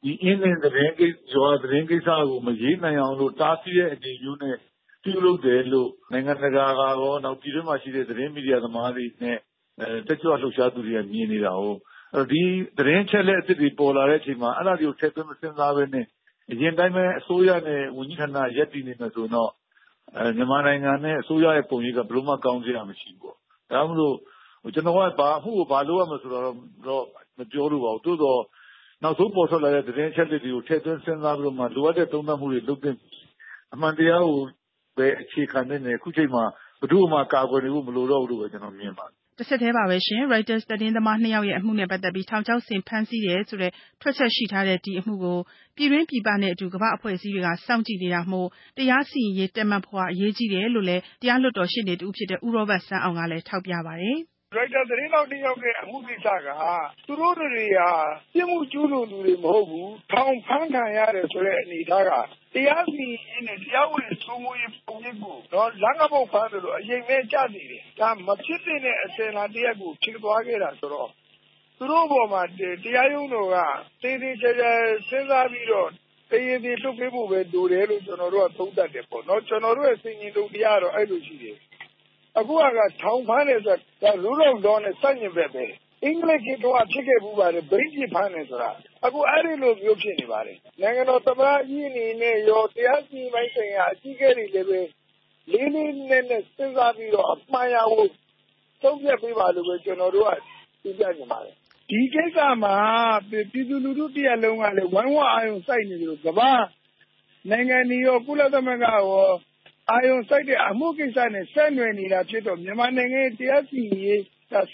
ဒီအင်းဒင်ရွာသတင်းကိစ္စကို မရေးနိုင်အောင်လို့ တားဆီးတဲ့အနေမျိုးနဲ့ ပြုလုပ်တယ်လို့ နိုင်ငံတကာကရောနောက်ပြည်တွင်းမှာရှိတဲ့ သတင်းမီဒီယာသမားတွေနဲ့ တက်ကြွလှုပ်ရှားသူတွေက မြင်နေတာကို ဒီသတင်းချက်လက်အသစ်တွေ ပေါ်လာတဲ့အချိန်မှာ အဲ့ဒါတွေကို ထည့်သွင်းမစဉ်းစားဘဲနဲ့ အရင်တိုင်းပဲ အစိုးရနဲ့ ဝန်ကြီးဌာန ရပ်တည်နေမယ်ဆိုတော့ မြန်မာနိုင်ငံနဲ့ အစိုးရရဲ့ ပုံရိပ်က ဘယ်လိုမှ ကောင်းစရာမရှိဘူးပေါ့။ဒါကြောင့်မို့လို့ကျွန်တော်ကဘာအမှုကို ဘာလုပ်ရမလဲဆိုတော့တော့ မပြောလိုပါဘူး။သို့တော့နောက်ဆုံးပေါ်ထွက်လာတဲ့ သတင်းအချက်အလက်တွေကို ထည့်သွင်းစဉ်းစားပြီးတော့မှ လိုအပ်တဲ့ သုံးသပ်မှုတွေ လုပ်သင့်အမှန်တရားကိုပဲ အခြေခံသင့်တယ်။အခုချိန်မှာ ဘယ်သူ့မှ ကာကွယ်နေဖို့ မလိုတော့ဘူးလို့ပဲ ကျွန်တော်မြင်ပါတယ် တဆက်တည်းပါပဲရှင် Reuters သတင်းသမား နှစ်ယောက်ရဲ့ အမှုနဲ့ပတ်သက်ပြီး ထောင်ချောက်ဆင် ဖမ်းဆီးတယ်ဆိုတဲ့ ထွက်ချက်ရှိထားတဲ့ ဒီအမှုကို ပြည်တွင်းပြည်ပနဲ့အတူ ကမ္ဘာ့အဖွဲ့အစည်းတွေက စောင့်ကြည့်နေတာမို့ တရားစီရင်ရေး တည်မတ်ဖို့အရေးကြီးတယ်လို့လည်း တရားလွှတ်တော်ရှေ့နေတဦးဖြစ်တဲ့ ဦးရောဘတ်စန်းအောင်ကလည်း ထောက်ပြပါတယ်။ ရိုက်တာသတင်းထောက်တယောက်ရဲ့ အမှုကိစ္စက သူတို့တွေဟာ ပြစ်မှုကျူးလွန်သူတွေ မဟုတ်ဘူး။ထောင်ဖမ်းခံရတယ်ဆိုတဲ့ အနေအထားက တရားစီရင်ရေးနဲ့ တရားဥပဒေစိုးမိုးရေးပုံရိပ်ကို လမ်းကပုတ်ဖမ်းသလို အရိပ်မဲကျနေတယ်။ဒါမဖြစ်သင့်တဲ့ အစဉ်အလာတရပ်ကို ဖြစ်သွားခဲ့တာဆိုတော့ သူတို့အပေါ်မှာ တရားရုံးတော်က သေသေချာချာ စဉ်းစားပြီးတော့ တရားသေလွှတ်ပေးဖို့ပဲ လိုတယ်လို့ ကျနော်တို့က သုံးသပ်တယ်ပေါ့နော်။ကျနော်တို့ရဲ့ ဆင်ခြင်တုံတရားကတော့ အဲလိုရှိတယ်။ အခုဟာက ထောင်ဖမ်းတယ်ဆိုတာ Rule of Law နဲ့ ဆန့်ကျင်ဘက်ပဲ။အင်္ဂလိပ်ခေတ်တုန်းက ဖြစ်ခဲ့ဖူးပါတယ်။ဘိန်းဖြစ်ဖမ်းတယ်ဆိုတာ။အခု အဲဒီလိုမျိုး ဖြစ်နေပါတယ်။နိုင်ငံတော်သမ္မတကြီးအနေနဲ့ရော တရားစီရင်ပိုင်းဆိုင်ရာ အကြီးအကဲတွေလည်းပဲ လေးလေးနက်နက် စဉ်းစားပြီးတော့ အမှန်အရာကို ဆုံးဖြတ်ပေးပါလို့ပဲ ကျနော်တို့က တင်ပြချင်ပါတယ်။ဒီကိစ္စမှာ ပြည်သူလူထုတရပ်လုံးကလည်း ဝိုင်းဝန်းအာရုံစိုက်နေသလို ကမ္ဘာ့နိုင်ငံတွေရောကုလသမဂ္ဂရော အာရုံစိုက်တဲ့ အမှုကိစ္စနဲ့ ဆက်နွယ်နေတာဖြစ်တော့ မြန်မာနိုင်ငံရဲ့ တရားစီရင်ရေး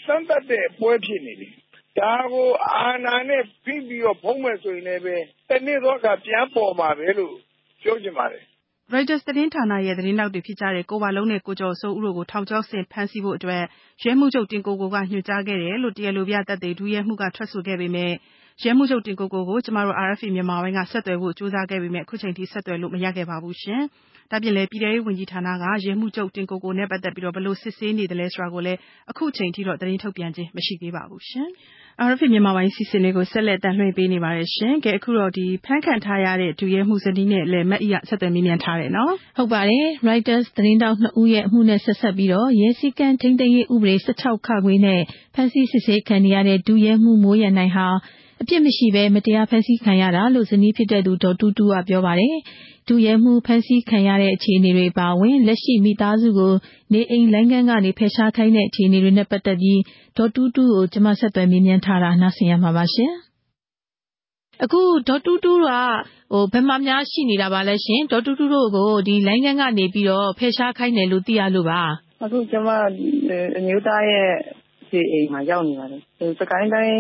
စမ်းသပ်တဲ့ပွဲ ဖြစ်နေတယ်။ဒါကို အာဏာနဲ့ဖိပြီးတော့ ဖုံးမယ်ဆိုရင်လည်း တနေ့သောအခါ ပြန်ပေါ်မှာပဲလို့ ပြောချင်ပါတယ်။” Reuters သတင်းဌာနရဲ့ သတင်းထောက်တွေဖြစ်ကြတဲ့ ကိုဝလုံးနဲ့ ကိုကျော်စိုးဦးတို့ကို ထောင်ချောက်ဆင် ဖမ်းဆီးဖို့အတွက် ရဲမှူးချုပ် တင်ကိုကိုက ညွှန်ကြားခဲ့တယ်လို့ တရားလိုပြသက်သေ ဒုရဲမှူးက ထွက်ဆိုခဲ့ပေမယ့် ရဲမှူးချုပ် တင်ကိုကိုကို ကျမတို့ RFA မြန်မာပိုင်းက ဆက်သွယ်ဖို့ ကြိုးစားခဲ့ပေမယ့် ခုချိန်ထိ ဆက်သွယ်လို့ မရခဲ့ပါဘူး။ ဒါ့အပြင်လည်း ပြည်ထဲရေးဝန်ကြီးဌာနက ရဲမှူးချုပ် တင်ကိုကိုနဲ့ ပတ်သက်ပြီးဘယ်လိုစစ်ဆေးနေသလဲဆိုတာကိုလည်း အခုချိန်ထိသတင်းထုတ်ပြန်ခြင်း မရှိသေးပါဘူး။ RFA မြန်မာပိုင်းအစီအစဉ်တွေကို ဆက်လက် အသံလွှင့်ပေးနေပါတယ်။အခုတော့ ဖမ်းခံထားရတဲ့ ဒုရဲမှူးဇနီးနဲ့လည်း မအိက ဆက်သွယ်မေးမြန်းထားတယ်နော်။ဟုတ်ပါတယ်။ Reuters သတင်းထောက် နှစ်ဦးရဲ့ အမှုနဲ့ ဆက်စပ်ပြီးရဲစည်းကမ်းထိန်းသိမ်းရေး ဥပဒေ ၁၆နဲ့ ဖမ်းဆီးစစ်ဆေးခံနေရတဲ့ ဒုရဲမှူး မိုးရန်နိုင်ဟာ အပြစ်မရှိဘဲ မတရားဖမ်းဆီးခံရတာလို့ ဇနီးဖြစ်သူ ဒေါ်တူးတူးက ပြောပါတယ်။ ဒုရဲမှူး ဖမ်းဆီးခံရတဲ့ အခြေအနေတွေအပါအဝင် လက်ရှိ မိသားစုကို နေအိမ်လိုင်းခန်းကနေ ဖယ်ရှားခိုင်းတဲ့ အခြေအနေတွေနဲ့ ပတ်သက်ပြီး ဒေါ်တူးတူးကိုကျမဆက်သွယ်မေးမြန်းထားတာ နားဆင်ရမှာပါ။အခု ဒေါ်တူးတူးက ဘယ်မှာများ ရှိနေတာပါလဲရှင်။ဒေါ်တူးတူးတို့ကို လိုင်းခန်းကနေပြီးတော့ဖယ်ရှားခိုင်းတယ်လို့ သိရလို့ပါ။အခု ကျမ အမျိုးသားရဲ့အိမ်မှာ ရောက်နေပါတယ်။စစ်ကိုင်းတိုင်း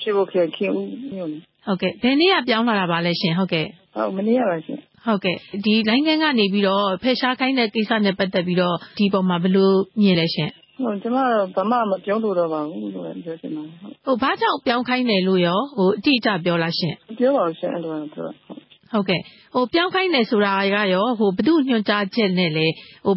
ရွှေဘိုခရိုင် ခင်ဦးမြို့နယ်။ဟုတ်ကဲ့ ဘယ်နေ့က ပြောင်းလာတာပါလဲရှင်။ဟုတ်ကဲ့။မနေ့ကပါရှင်။ ဟုတ်ကဲ့ ဒီလိုင်းခန်းကနေပြီးတော့ ဖယ်ရှားခိုင်းတဲ့ကိစ္စနဲ့ ပတ်သက်ပြီးတော့ ဒီအပေါ်မှာ ဘယ်လိုမြင်လဲရှင့်။ကျမတော့ ဘာမှမပြောလိုတော့ပါဘူးလို့ပြောချင်ပါတယ်။ဟုတ်ဘာကြောင့်ပြောင်းခိုင်းတယ်လို့ရော အတိအကျပြောလားရှင့်။မပြောပါဘူးရှင့် အဲလိုတော့ပြောဟုတ်ကဲ့ ပြောင်းခိုင်းတယ်ဆိုတာကရော ဘယ်သူ့ညွှန်ကြားချက်နဲ့လဲ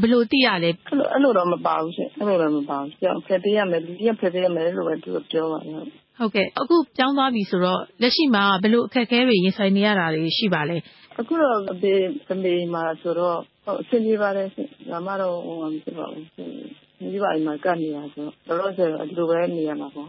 ဘယ်လိုသိရလဲ။အဲလိုတော့ မပါဘူးရှင့်။အဲလိုတော့မပါဘူး။ဖယ်ပေးရမယ် လူတယောက်ဖယ်ပေးရမယ်လို့ပဲ သူတို့ပြောပါတယ်။ဟုတ်ကဲ့ အခုပြောင်းသွားပြီဆိုတော့ လက်ရှိမှာ ဘယ်လိုအခက်အခဲတွေ ရင်ဆိုင်နေရတာတွေ ရှိပါလဲ။ အခုတော့အဖေအမေမှာဆိုတော့ အဆင်ပြေပါတယ်ရှင့်။ဘာမှတော့ မဖြစ်ပါဘူး။မိဘအိမ်မှာကပ်နေတာဆိုတော့ လောလောဆယ် ဒီလိုပဲနေရမှာပေါ့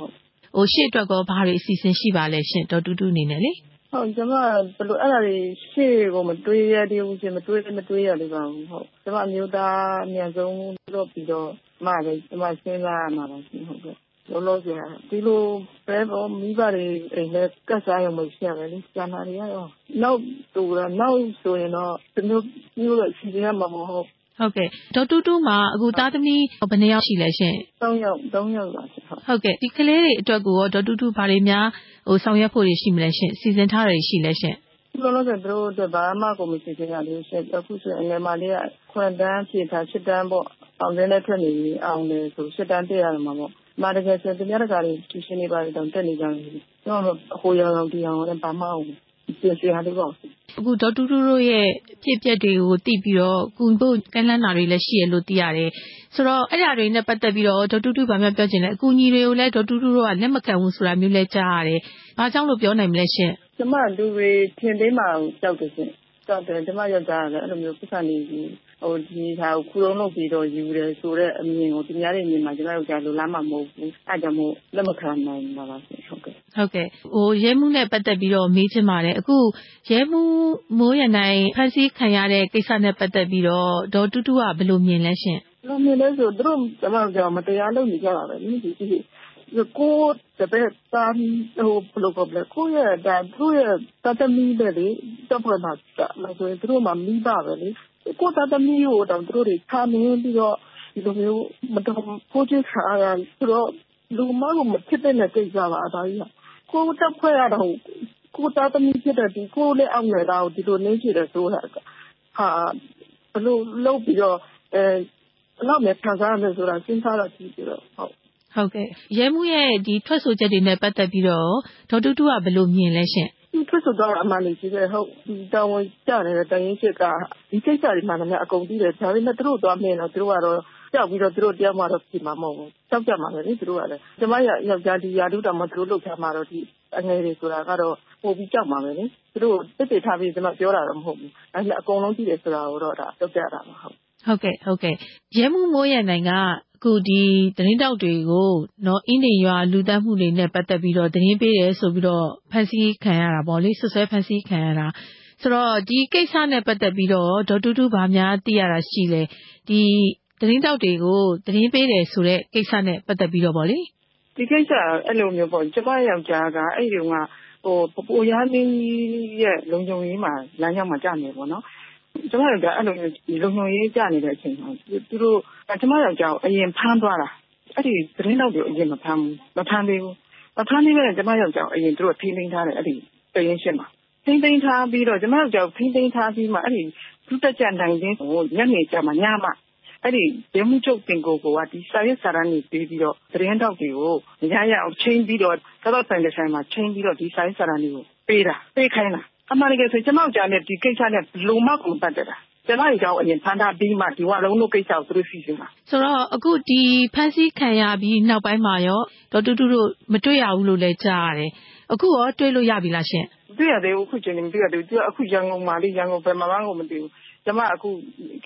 ။ရှေ့အတွက်ရော ဘာတွေအစီအစဉ်ရှိပါလဲရှင့် ဒေါ်တူးတူးအနေနဲ့လေ။ဟုတ် ကျမဘယ်လိုအဲ့ဒါတွေ ရှေ့ကို မတွေးရသေးဘူးရှင်မတွေးလည်း မတွေးရသေးပါဘူးဟုတ်ကျမအမျိုးသား အမြန်ဆုံးလုပ်ပြီးတော့မှလည်းကျမ စဉ်းစားရမှာပါရှင်ဟုတ်ကဲ့ လောလောဆယ်ဒီလိုပဲပေါ့မိဘတွေအိမ်နဲ့ကတ်စားရုံပဲ ရှိရမယ်လေ ကျန်တာတွေကတော့ နောက်တူတော့နောက်ဆိုရင်တော့ဒီလိုမျိုးတော့ရှိရမှာမဟုတ် ဟုတ်ကဲ့ ဒေါ်တူးတူးမှာ အခု သားသမီး ဘယ်နှယောက်ရှိလဲရှင်3ယောက်3ယောက်ပါရှင်ဟုတ်ဟုတ်ကဲ့ ဒီကလေးတွေအတွက်ကိုဒေါ်တူးတူး ဘာတွေများဟိုဆောင်ရွက်ဖို့ရှိမလဲရှင်စီစဉ်ထားတယ်ရှိလဲရှင်လောလောဆယ် သူတို့အတွက် ဘာမှကိုမရှိသေးတာလေးရှင်အခုဆိုရင် အငယ်မလေးကခွန်တန်းဖြည့်ထား7တန်းပေါ့ အောင်တဲ့နဲ့ထွက်နေပြီးအောင်တယ်ဆို7တန်းတက်ရမှာပေါ့ မာတကယ်ဆို သူများတကာတွေ ကျူရှင်နေပါတော့တက်နေကြတယ်ကျွန်တော်ဟိုရောင်တရားလည်းဘာမှအောင်ပြင်ဆင်ရလို့ပေါ့အခု ဒေါ်တူတူတို့ရဲ့ဖြစ်ပျက်တွေကို သိပြီးတော့ကုဖို့ ကမ်းလှမ်းတာတွေလည်း ရှိရလို့ သိရတယ် ဆိုတော့ အဲ့ဒါတွေနဲ့ ပတ်သက်ပြီးတော့ ဒေါ်တူတူဘာမှပြောချင်လဲ အကူအညီတွေကိုလည်း ဒေါ်တူတူတို့က လက်မခံဘူးဆိုတာမျိုးလည်း ကြားရတယ် ဘာကြောင့်လို့ ပြောနိုင်မလဲရှင်ကျမလူတွေ ထင်သေးမှကြောက်တယ်ရှင်ကြောက်တယ်ကျမ ယောက်ျားကလည်း အဲ့လိုမျိုးပတ်စံနေကြီးဟို ဒီဟာကိုခူလုံးလုပ်ပြီးတော့ ယူတယ်ဆိုတဲ့အမြင်ကို သူများရဲ့အမြင်မှာ ကျမ တို့က လိုလားမှမဟုတ်ဘူး အဲကြောင့်မို့ လက်မခံနိုင်ပါပါရှင်ဟုတ်ကဲ့ဟုတ်ကဲ့ဟိုရဲမှုနဲ့ ပတ်သက်ပြီးတော့ မေးချင်ပါတယ် အခု ရဲမှုမိုးရနိုင်ဖန်ဆီးခံရတဲ့ကိစ္စနဲ့ ပတ်သက်ပြီးတော့ ဒေါ်တူးတူးက ဘယ်လိုမြင်လဲရှင်ဘယ်လိုမြင်လဲဆို သူတို့ ကျမတို့ကမတရားလုပ်နေကြတာပဲဒီဒီကိုတပည့်တာဟိုဘလိုကဘလကိုရတာသူရတသမီးပဲလေတော့ဘာသာလာဆိုသူတို့မှမိဘပဲလေ ကိုသားသမီးကိုတော့သူတို့တွေ ထားမင်းပြီးတော့ ဒီလိုမျိုး မတော်ကိုချစ်ခါရဆိုတော့ လူမကို မဖြစ်တဲ့ ကိစ္စပါဒါကြီးကိုတက်ဖွဲ့ရတော့ကိုသားသမီးဖြစ်တဲ့ဒီကိုလည်းအောင်နေတာကို ဒီလိုနေကြည့်တယ်ဆိုတာဟာဘလို့လုပ်ပြီးတော့အဲဘလောက်များ ခံစားရမယ်ဆိုတာ စဉ်းစားတော့ကြည့်ပြီးတော့ဟုတ်ဟုတ်ကဲ့ရဲမှုရဲ့ဒီထွက်ဆိုချက်တွေနဲ့ ပတ်သက်ပြီးတော့ ဒေါ်တူတူကဘယ်လိုမြင်လဲရှင့်သူ ထွက်ဆိုတော့အမှန်လေးကြီးတယ်ဟုတ်ဒီတာဝန်ကျနေတဲ့တရင်ချစ်ကဒီကိစ္စတွေမှလည်းအကုန်ပြီးတယ် ဒါပေမဲ့ သူတို့သွားမင်းတော့ သူတို့ကတော့ ကြောက်ပြီးတော့ သူတို့တရားမှတော့ပြင်မှာမဟုတ်ဘူး ကြောက်ကြမှာပဲလေ သူတို့ကလည်း ကျမရယောက်ျား ဒီယာတုတော်မှ သူတို့လုပ်ထားမှာတော့ဒီအငယ်တွေဆိုတာကတော့ ပို့ပြီးကြောက်မှာပဲလေ သူတို့တစ်တစ်ထားပြီး ကျမပြောတာတော့ မဟုတ်ဘူး ဒါပေမဲ့ အကုန်လုံးကြည့်တယ်ဆိုတာကိုတော့ဒါပြောပြတာပါ ဟုတ်ဟုတ်ကဲ့ဟုတ်ကဲ့ ရဲမှုမိုးရနိုင်က အခုဒီသတင်းတောက်တွေကိုနော်အင်းနေရွာလူတန်းမှုတွေနဲ့ ပတ်သက်ပြီးတော့ သတင်းပေးတယ်ဆိုပြီးတော့ဖန်ဆီးခံရတာပေါ့လေဆွဆွဲဖန်ဆီးခံရတာဆိုတော့ ဒီကိစ္စနဲ့ပတ်သက်ပြီးတော့ ဒေါ်တူတူဗာများသိရတာရှိလေဒီသတင်းတောက်တွေကို သတင်းပေးတယ်ဆိုတဲ့ ကိစ္စနဲ့ပတ်သက်ပြီးတော့ပေါ့လေ ဒီကိစ္စအဲ့လိုမျိုးပေါ့ ကျမယောက်ျားက အဲ့ဒီကဟိုပပိုရားမင်းကြီးရဲ့ လုံခြုံရေးမှာ လမ်းကြောင်းမှာကြာနေပေါ့နော် ကျမယောက်ျားအဲ့လိုမျိုးလုံခြုံရေးကြာနေတဲ့အချိန်မှာ သူတို့ ကျမယောက်ျားကို အရင်ဖမ်းသွားတာ အဲ့ဒီသတင်းတောက်တွေအရင်မဖမ်းဘူး မဖမ်းသေးဘူး မဖမ်းသေးပဲကျမယောက်ျားကို အရင်သူတို့ထိန်းသိမ်းထားတယ် အဲ့ဒီတရင်ရှင်း မှာ ထိန်းသိမ်းထားပြီးတော့ ကျမယောက်ျားကို ထိန်းသိမ်းထားပြီးမှ အဲ့ဒီသူတက်ကြနိုင်ခြင်းကို ညနေကျမှ ညမှ အဲ့ဒီရဲမှုချုပ်တင်ကိုက ဒီစာရွက်စာတမ်းတွေပေးပြီးတော့ သတင်းတောက်တွေကိုရရအောင်ချင်းပြီးတော့သောဆိုင်တဲ့ဆိုင်မှာ ချင်းပြီးတော့ ဒီစာရွက်စာတမ်းတွေကို ပေးတာ ပေးခိုင်းတာ အမှန်တကယ်ဆို ကျမတို့ကြားနဲ့ဒီကိစ္စနဲ့လုံမကုန်ပတ်သက်တာ ကျမတို့ကြောင့်အရင်ဖမ်းထားပြီးမှ ဒီ ဝလုံးတို့ကိစ္စကို သူတို့ စီစဉ်တာ ဆိုတော့ အခု ဒီ ဖမ်းဆီးခံရပြီးနောက်ပိုင်းမှာရော ဒေါ်တူတူတို့ မတွေ့ရဘူးလို့လည်း ကြားရတယ် အခုရော တွေ့လို့ရပြီလားရှင်တွေ့ရသေးဘူး အခုချိန်နေမတွေ့ရသေးဘူး သူက အခု ရန်ကုန်မှာလေ ရန်ကုန် ဘယ်မှာမှကို မသိဘူး ကျမ အခု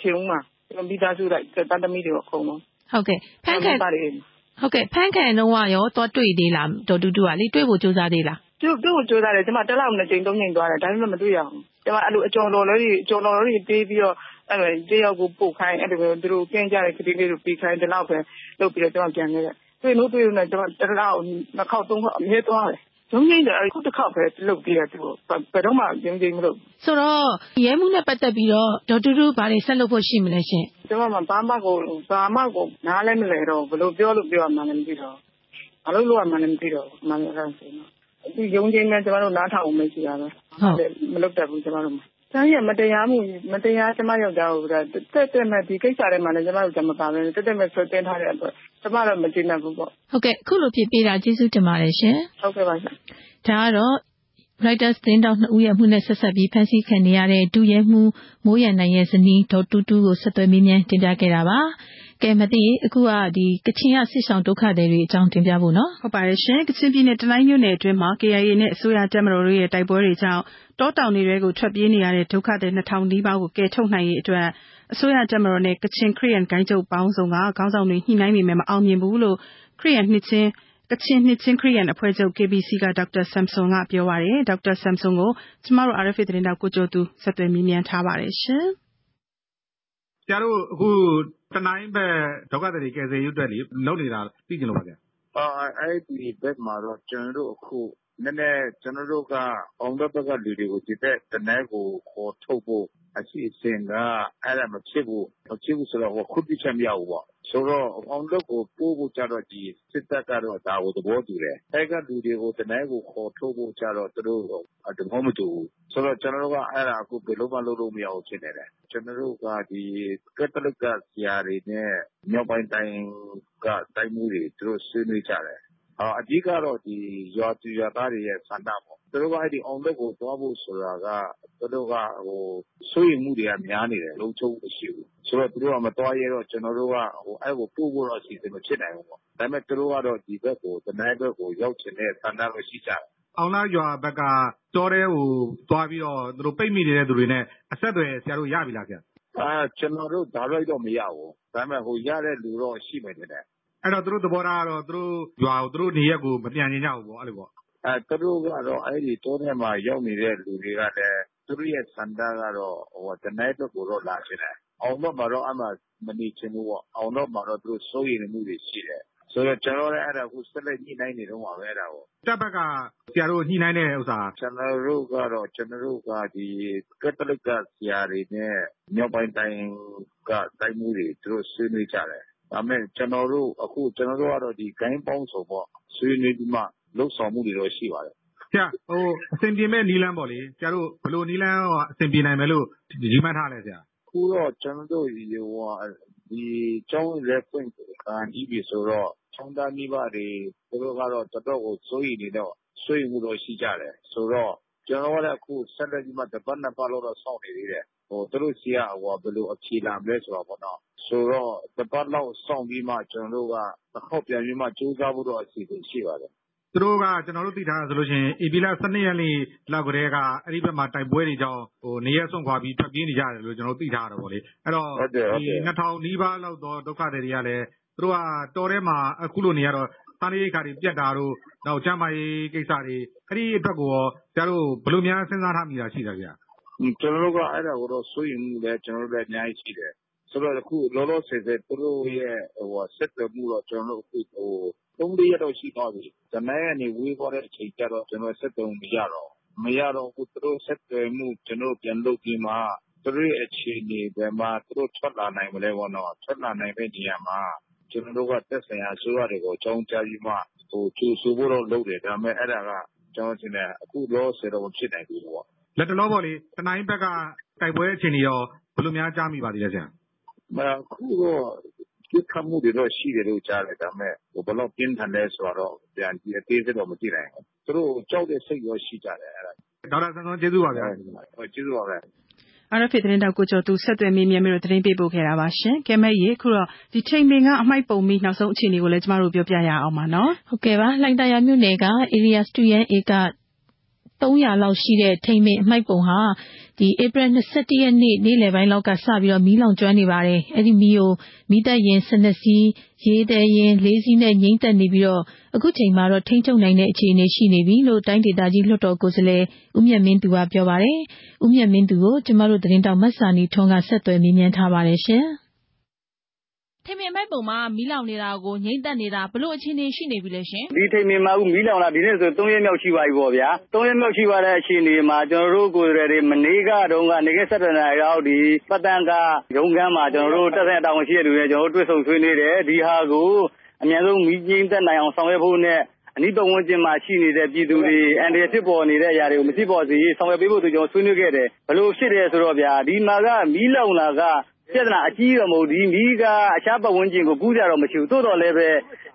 ခေုံမှာ မိသားစုလိုက်တန်သမီးတွေ အကုန်လုံး ဟုတ်ကဲ့ဖန်ခံဟုတ်ကဲ့ဖန်ခံတော့ရောတော့တွေ့သေးလား ဒေါ်တူတူကလေ တွေ့ဖို့စူးစမ်းသေးလား သူ့သူ့ကိုစူးစမ်းတယ် ကျမတက်လောက်နှစ်ကြိမ် သုံးကြိမ်သွားတယ် ဒါပေမဲ့ မတွေ့ရဘူး ကျမ အဲ့လို အကျော်တော်လေးအကျော်တော်လေးပေးပြီးတော့အဲ့လိုတယောက်ကိုပို့ခိုင်းအဲ့လိုမျိုးသူတို့ကင်းကြတဲ့ခရီးလေးကို ပေးခိုင်းတဲ့လောက်ပဲလုပ်ပြီးတော့ ကျမ ပြန်ခဲ့တယ် တွေ့လို့တွေ့လို့နဲ့ ကျမတက်လောက်နှစ်ခေါက် သုံးခေါက် အမြဲသွားတယ် ရုံးငိမ့်တယ်အခုတစ်ခါပဲ လုပ်ပြီးတော့သူဘယ်တော့မှ ရုံးငိမ့်မလုပ်ဆိုတော့ ရဲမှုနဲ့ပတ်သက်ပြီးတော့ ဒေါ်တူတူဘာတွေဆက်လုပ်ဖို့ရှိမလဲရှင်ကျွန်မဘာမှကိုဘာမှကို နားလည်းမလဲတော့ဘယ်လိုပြောလို့ ပြောရမှန်းလည်း မသိတော့ဘာလို့လုပ်ရမှန်းလည်း မသိတော့မှန်တယ်ဆိုတော့ ဒီရုံးချင်းနဲ့ကျွန်တော်တို့ နားထောင်အောင်မရှိတာပဲဟုတ်မလုပ်တတ်ဘူး ကျွန်တော်တို့တိုင်းရမတရားမှုမတရား ကျမယောက်ျားကိုတက်တက်မဲ့ ဒီကိစ္စတွေမှာလည်း ကျမတို့ကြမပါပဲတက်တက်မဲ့ ဆွတင်ထားတဲ့အတွက် ကျမတော့ မကျေနပ်ဘူးပေါ့ ဟုတ်ကဲ့ အခုလိုဖြစ်ပေးတာ ကျေးဇူးတင်ပါတယ်ရှင်ဟုတ်ကဲ့ပါရှင်ဒါကတော့ Reuters သတင်းတောက်နှစ်ဦးရဲ့မှုနဲ့ဆက်ဆက်ပြီး ဖမ်းဆီးခံနေရတဲ့ ဒုရဲမှုမိုးရန်နိုင်ရဲ့ဇနီး ဒေါ်တူတူကို ဆက်သွယ်မေးမြန်းတင်ပြခဲ့တာပါ ကဲမသိအခုကဒီကချင်ရဆစ်ဆောင်ဒုက္ခတွေတွေအကြောင်းတင်ပြဖို့နော်ဟုတ်ပါတယ်ရှင်ကချင်ပြည်နယ်တနိုင်းမြို့နယ်အတွင်းမှာ KIA နဲ့အစိုးရတပ်မတော်တို့ရဲ့တိုက်ပွဲတွေကြောင့်တောတောင်တွေကိုထွက်ပြေးနေရတဲ့ဒုက္ခသည်2000နီးပါးကိုကယ်ထုတ်နိုင်ရေးအတွက်အစိုးရတပ်မတော်နဲ့ကချင်ခရစ်ယာန်ဂိုင်းချုပ်ပေါင်းစုံကခေါင်းဆောင်တွေညှိနှိုင်းပေမဲ့မအောင်မြင်ဘူးလို့ခရစ်ယာန်နှစ်ချင်းကချင်နှစ်ချင်းခရစ်ယာန်အဖွဲ့ချုပ် KBC ကဒေါက်တာဆမ်ဆွန်ကပြောပါတယ်ဒေါက်တာဆမ်ဆွန်ကိုကျမတို့ RFA သတင်းတောက်ကိုကျော်သူဆက်သွယ်မေးမြန်းထားပါတယ်ရှင်ဆရာတို့အခု တနိုင်းဘက် ဒုက္ခသည်တွေကယ်ဆယ်ရေးအတွက်လေလုပ်နေတာ သိချင်လို့ပါဗျာအဲ့ဒီဘက်မှာတော့ ကျွန်တော်တို့အခု နည်းနည်း ကျွန်တော်တို့က အောင်ဘက်ဘက်က လူတွေကို ဒီဘက် တနိုင်းကို ခေါ်ထုတ်ဖို့ အစီအစဉ်က အဲ့ဒါမဖြစ်ဘူး မဖြစ်ဘူးဆိုတော့ခွင့်ပြုချက်မရဘူးပေါ့ ဆိုတော့ အောင်ဘက်ကို ပို့ဖို့ကြတော့ဒီစစ်တပ်ကတော့ ဒါကို သဘောတူတယ် အဲ့ကလူတွေကို တနိုင်းကို ခေါ်ထုတ်ဖို့ကြတော့ သူတို့ သဘောမတူဘူး ဆိုတော့ ကျွန်တော်တို့က အဲ့ဒါ အခု ဘယ်လိုမှ လုပ်လို့မရဘူး ဖြစ်နေတယ် ကျွန်တော်တို့ကဒီကက်သလစ်က ဆရာတွေနဲ့ မြောက်ပိုင်းတိုင်းက တိုင်းမှုတွေ သူတို့ ဆွေးနွေးကြတယ် အဓိကတော့ဒီရွာသူရွာသားတွေရဲ့ ဆန္ဒပေါ့ သူတို့က အဲ့ဒီအောင်ဘက်ကို သွားဖို့ဆိုတာက သူတို့ကဟိုစိုးရိမ်မှုတွေက များနေတယ် လုံခြုံမရှိဘူး ဆိုတော့ သူတို့က မသွားရတော့ ကျွန်တော်တို့ကဟိုအဲ့ကိုပို့ဖို့တော့ အစီအစဉ် မဖြစ်နိုင်ဘူးပေါ့ ဒါပေမဲ့ သူတို့ကတော့ ဒီဘက်ကို တနိုင်းဘက်ကို ရောက်ချင်တဲ့ဆန္ဒပဲရှိကြတယ် အောင်လာရွာဘက်က တောထဲကိုသွားပြီးတော့ သူတို့ ပိတ်မိနေတဲ့သူတွေနဲ့ အဆက်အသွယ် ဆရာတို့ ရပြီလားခင်ဗျအာကျွန်တော်တို့ဒါရိုက်တော့ မရဘူး ဒါပေမဲ့ဟိုရတဲ့လူတော့ ရှိမယ်တဲ့ အဲ့တော့ သူတို့သဘောထားကတော့ သူတို့ရွာကို သူတို့နေရက်ကို မပြန်ချင်ကြဘူးပေါ့ အဲ့လိုပေါ့အဲသူတို့ကတော့ အဲ့ဒီတောထဲမှာ ရောက်နေတဲ့လူတွေကလည်း သူတို့ရဲ့ဆန္ဒကတော့ဟိုတနိုင်းဘက်ကိုတော့ လာချင်တယ် အောင်တော့မှာတော့အမှမနေချင်ဘူးပေါ့ အောင်တော့မှာတော့ သူတို့ စိုးရိမ်မှုတွေရှိတယ် ဆိုတော့ ကျွန်တော်လည်း အဲ့ဒါကိုဆက်လက် ညှိနှိုင်းနေတော့မှာပဲ အဲ့ဒါကို တပ်ဘက်က ဆရာတို့ ညှိနှိုင်းတဲ့ဥစ္စာကျွန်တော်တို့ကတော့ ကျွန်တော်တို့က ဒီ ကက်သလစ်က ဆရာတွေနဲ့ မြောက်ပိုင်းတိုင်းက တိုင်းမှုတွေ သူတို့ဆွေးနွေးကြတယ် ဒါမဲ့ ကျွန်တော်တို့အခုကျွန်တော်တို့ကတော့ဒီဂိုင်းပေါင်းစုံပေါ့ ဆွေးနွေးပြီးမှလှုပ်ဆောင်မှုတွေတော့ ရှိပါတယ် ဆရာဟိုအဆင်ပြေမဲ့နီလန်းပေါ့လေ ဆရာတို့ ဘယ်လိုနီလန်းအဆင်ပြေနိုင်မယ်လို့ဒီမှတ်ထားလဲဆရာခုတော့ ကျွန်တော်တို့ဒီဟိုဒီကျောင်း reference ကဒီပြီဆိုတော့ ကျောင်းသားမိဘတွေ သူတို့ကတော့ တော်တော့ကို စိုးရိမ်နေတော့ စိုးရိမ်မှုတော့ ရှိကြတယ် ဆိုတော့ ကျွန်တော်ကလည်း အခု ဆက်လက်ပြီးမှ တပတ် နှစ်ပတ်လောက်တော့ စောင့်နေသေးတယ်ဟို သူတို့စီကဟိုဘယ်လိုအဖြေလာမလဲဆိုတော့ပေါ့နော် ဆိုတော့ တပတ်လောက်စောင့်ပြီးမှ ကျွန်တော်တို့ကတစ်ခေါက်ပြန်ပြီးမှစူးစမ်းဖို့တော့ အစီအစဉ်ရှိပါတယ် သူတို့က ကျွန်တော်တို့သိထားရဆိုလို့ရှိရင် ဧပြီလ12ရက်နေ့လောက်ကတည်းက အဲ့ဒီဘက်မှာ တိုက်ပွဲတွေကြောင့်ဟိုနေရက်ဆွန့်ခွာပြီး ထွက်ပြေးနေကြတယ်လို့ ကျွန်တော်တို့ သိထားရတော့ဗောလေ အဲ့တော့ဒီ2000နီးပါးလောက်တော့ဒုက္ခတွေတွေကလည်း သူတို့က တော်ထဲမှာ အခုလိုနေရတော့ စားနပ်ရိက္ခာတွေ ပြတ်တာတို့နောက်ကျန်းမာရေးကိစ္စတွေ အဲ့ဒီအတွက်ကိုရော ဆရာတို့ ဘယ်လိုများ စဉ်းစားထားမိတာရှိတာဗျာ ကျွန်တော်တို့က အဲ့ဒါကိုတော့ စိုးရိမ်မှုလည်းကျွန်တော်တို့လည်း အများကြီးရှိတယ် ဆိုတော့ အခုလောလောဆယ်ဆယ်သူတို့ရဲ့ဟိုဆက်သွယ်မှုတော့ ကျွန်တော်တို့အခုဟိုသုံး လေးရက်တော့ ရှိသွားပြီ။ဇနိုင်းကနေ ဝေးသွားတဲ့အချိန်ကျတော့ ကျွန်တော်ဆက်သွယ်မှု မရတော့ဘူး။မရတော့အခုသူတို့ဆက်သွယ်မှု ကျွန်တော်ပြန်လုပ်ပြီးမှ သူတို့ရဲ့အခြေအနေ ဘယ်မှာ သူတို့ထွက်လာနိုင်မလဲပေါ့နော်။ထွက်လာနိုင်တဲ့နေရာမှာ ကျွန်တော်တို့က သက်ဆိုင်ရာအစိုးရတွေကို အကြောင်းကြားပြီးမှဟိုကြိုဆိုဖို့တော့လုပ်တယ်။ဒါပေမဲ့အဲ့ဒါက ကျွန်တော်ထင်တယ် အခုလောလောဆယ်တော့ မဖြစ်နိုင်ဘူးပေါ့။ လတ်တလောပေါ့လေ တနိုင်းဘက်က တိုက်ပွဲအခြေအနေရော ဘယ်လိုများ ကြားမိပါသေးလဲဆရာ။အခုတော့ ပစ်ခတ်မှုတွေတော့ ရှိတယ်လို့ ကြားတယ်။ဒါပေမဲ့ ဘယ်လောက်ပြင်းထန်လဲဆိုတာတော့ပြန်အသေးစိတ်တော့ မသိနိုင်ဘူး။သူတို့ ကြောက်တဲ့စိတ်တော့ ရှိကြတယ်။ဒေါက်တာစံစွမ်းကျေးဇူးပါဗျာ။ကျေးဇူးပါပဲ။ RFA သတင်းထောက် ကိုကျော်သူ ဆက်သွယ်မေးမြန်းပြီး သတင်းပေးပို့ခဲ့တာပါ။ကဲမရေအခုတော့ထိန်ပင်က အမှိုက်ပုံမီး နောက်ဆုံးအခြေအနေကိုလည်းကျမတို့ ပြောပြရအောင်ပါ။ဟုတ်ကဲ့ပါ။လှိုင်သာယာမြို့နယ်က ဧရိယာ စတုရန်းဧက ၃၀၀လောက်ရှိတဲ့ ထိန်ပင်အမှိုက်ပုံဟာ ဧပြီ ၂၁ ရက်နေ့ နေ့လည်ပိုင်းလောက်ကစပြီး မီးလောင်ကျွမ်းနေပါတယ်။အဲဒီမီးကို မီးသတ်ယာဉ် ၁၂ စီး၊ရေသယ်ယာဉ် ၄ စီးနဲ့ ငြှိမ်းသတ်နေပြီး အခုချိန်မှာတော့ ထိန်းချုပ်နိုင်တဲ့ အခြေအနေရှိနေပြီလို့ တိုင်းဒေသကြီး လွှတ်တော်ကိုယ်စားလှယ် ဦးမြတ်မင်းသူက ပြောပါတယ်။ဦးမြတ်မင်းသူကို ကျမတို့သတင်းထောက် မဇာနည်ထွန်းက ဆက်သွယ်မေးမြန်းထားပါတယ် ထိန်ပင်အမှိုက်ပုံမှာ မီးလောင်နေတာကို ငြှိမ်းသတ်နေတာ ဘယ်လိုအခြေအနေရှိနေပြီလဲရှင်။ဒီထိန်ပင်မှာမီးလောင်တာ ဒီနေ့ဆို ၃ ရက်မြောက်ရှိပါပြီပေါ့ဗျာ။၃ ရက်မြောက်ရှိပါတဲ့ အခြေအနေမှာ ကျနော်တို့ ကိုယ်စားလှယ်တွေ မနေ့ကတုန်းက နေ့ခင်း ၁၁ နာရီလောက်ပတ်သန်းက ရုံးခန်းမှာ ကျနော်တို့ သက်ဆိုင်ရာ တာဝန်ရှိတဲ့လူတွေနဲ့တွေ့ဆုံဆွေးနွေးတယ်။ဒီဟာကို အမြန်ဆုံး မီးငြှိမ်းသတ်နိုင်အောင် ဆောင်ရွက်ဖို့နဲ့ အနီးပတ်ဝန်းကျင်မှာ ရှိနေတဲ့ ပြည်သူတွေ အန္တရာယ်ဖြစ်ပေါ်နေတဲ့ အရာတွေကို မဖြစ်ပေါ်စေရေး ဆောင်ရွက်ပေးဖို့ကျနော်တို့ ဆွေးနွေးခဲ့တယ်။ဘယ်လိုဖြစ်တယ်ဆိုတော့ဗျာ ဒီမှာက မီးလောင်တာက ပြဿနာအကြီးကြီးတော့ မဟုတ်ဘူး။ဒီမီးက အခြားပတ်ဝန်းကျင်ကို ကူးစရာတော့ မရှိဘူး။သို့သော်လည်းပဲ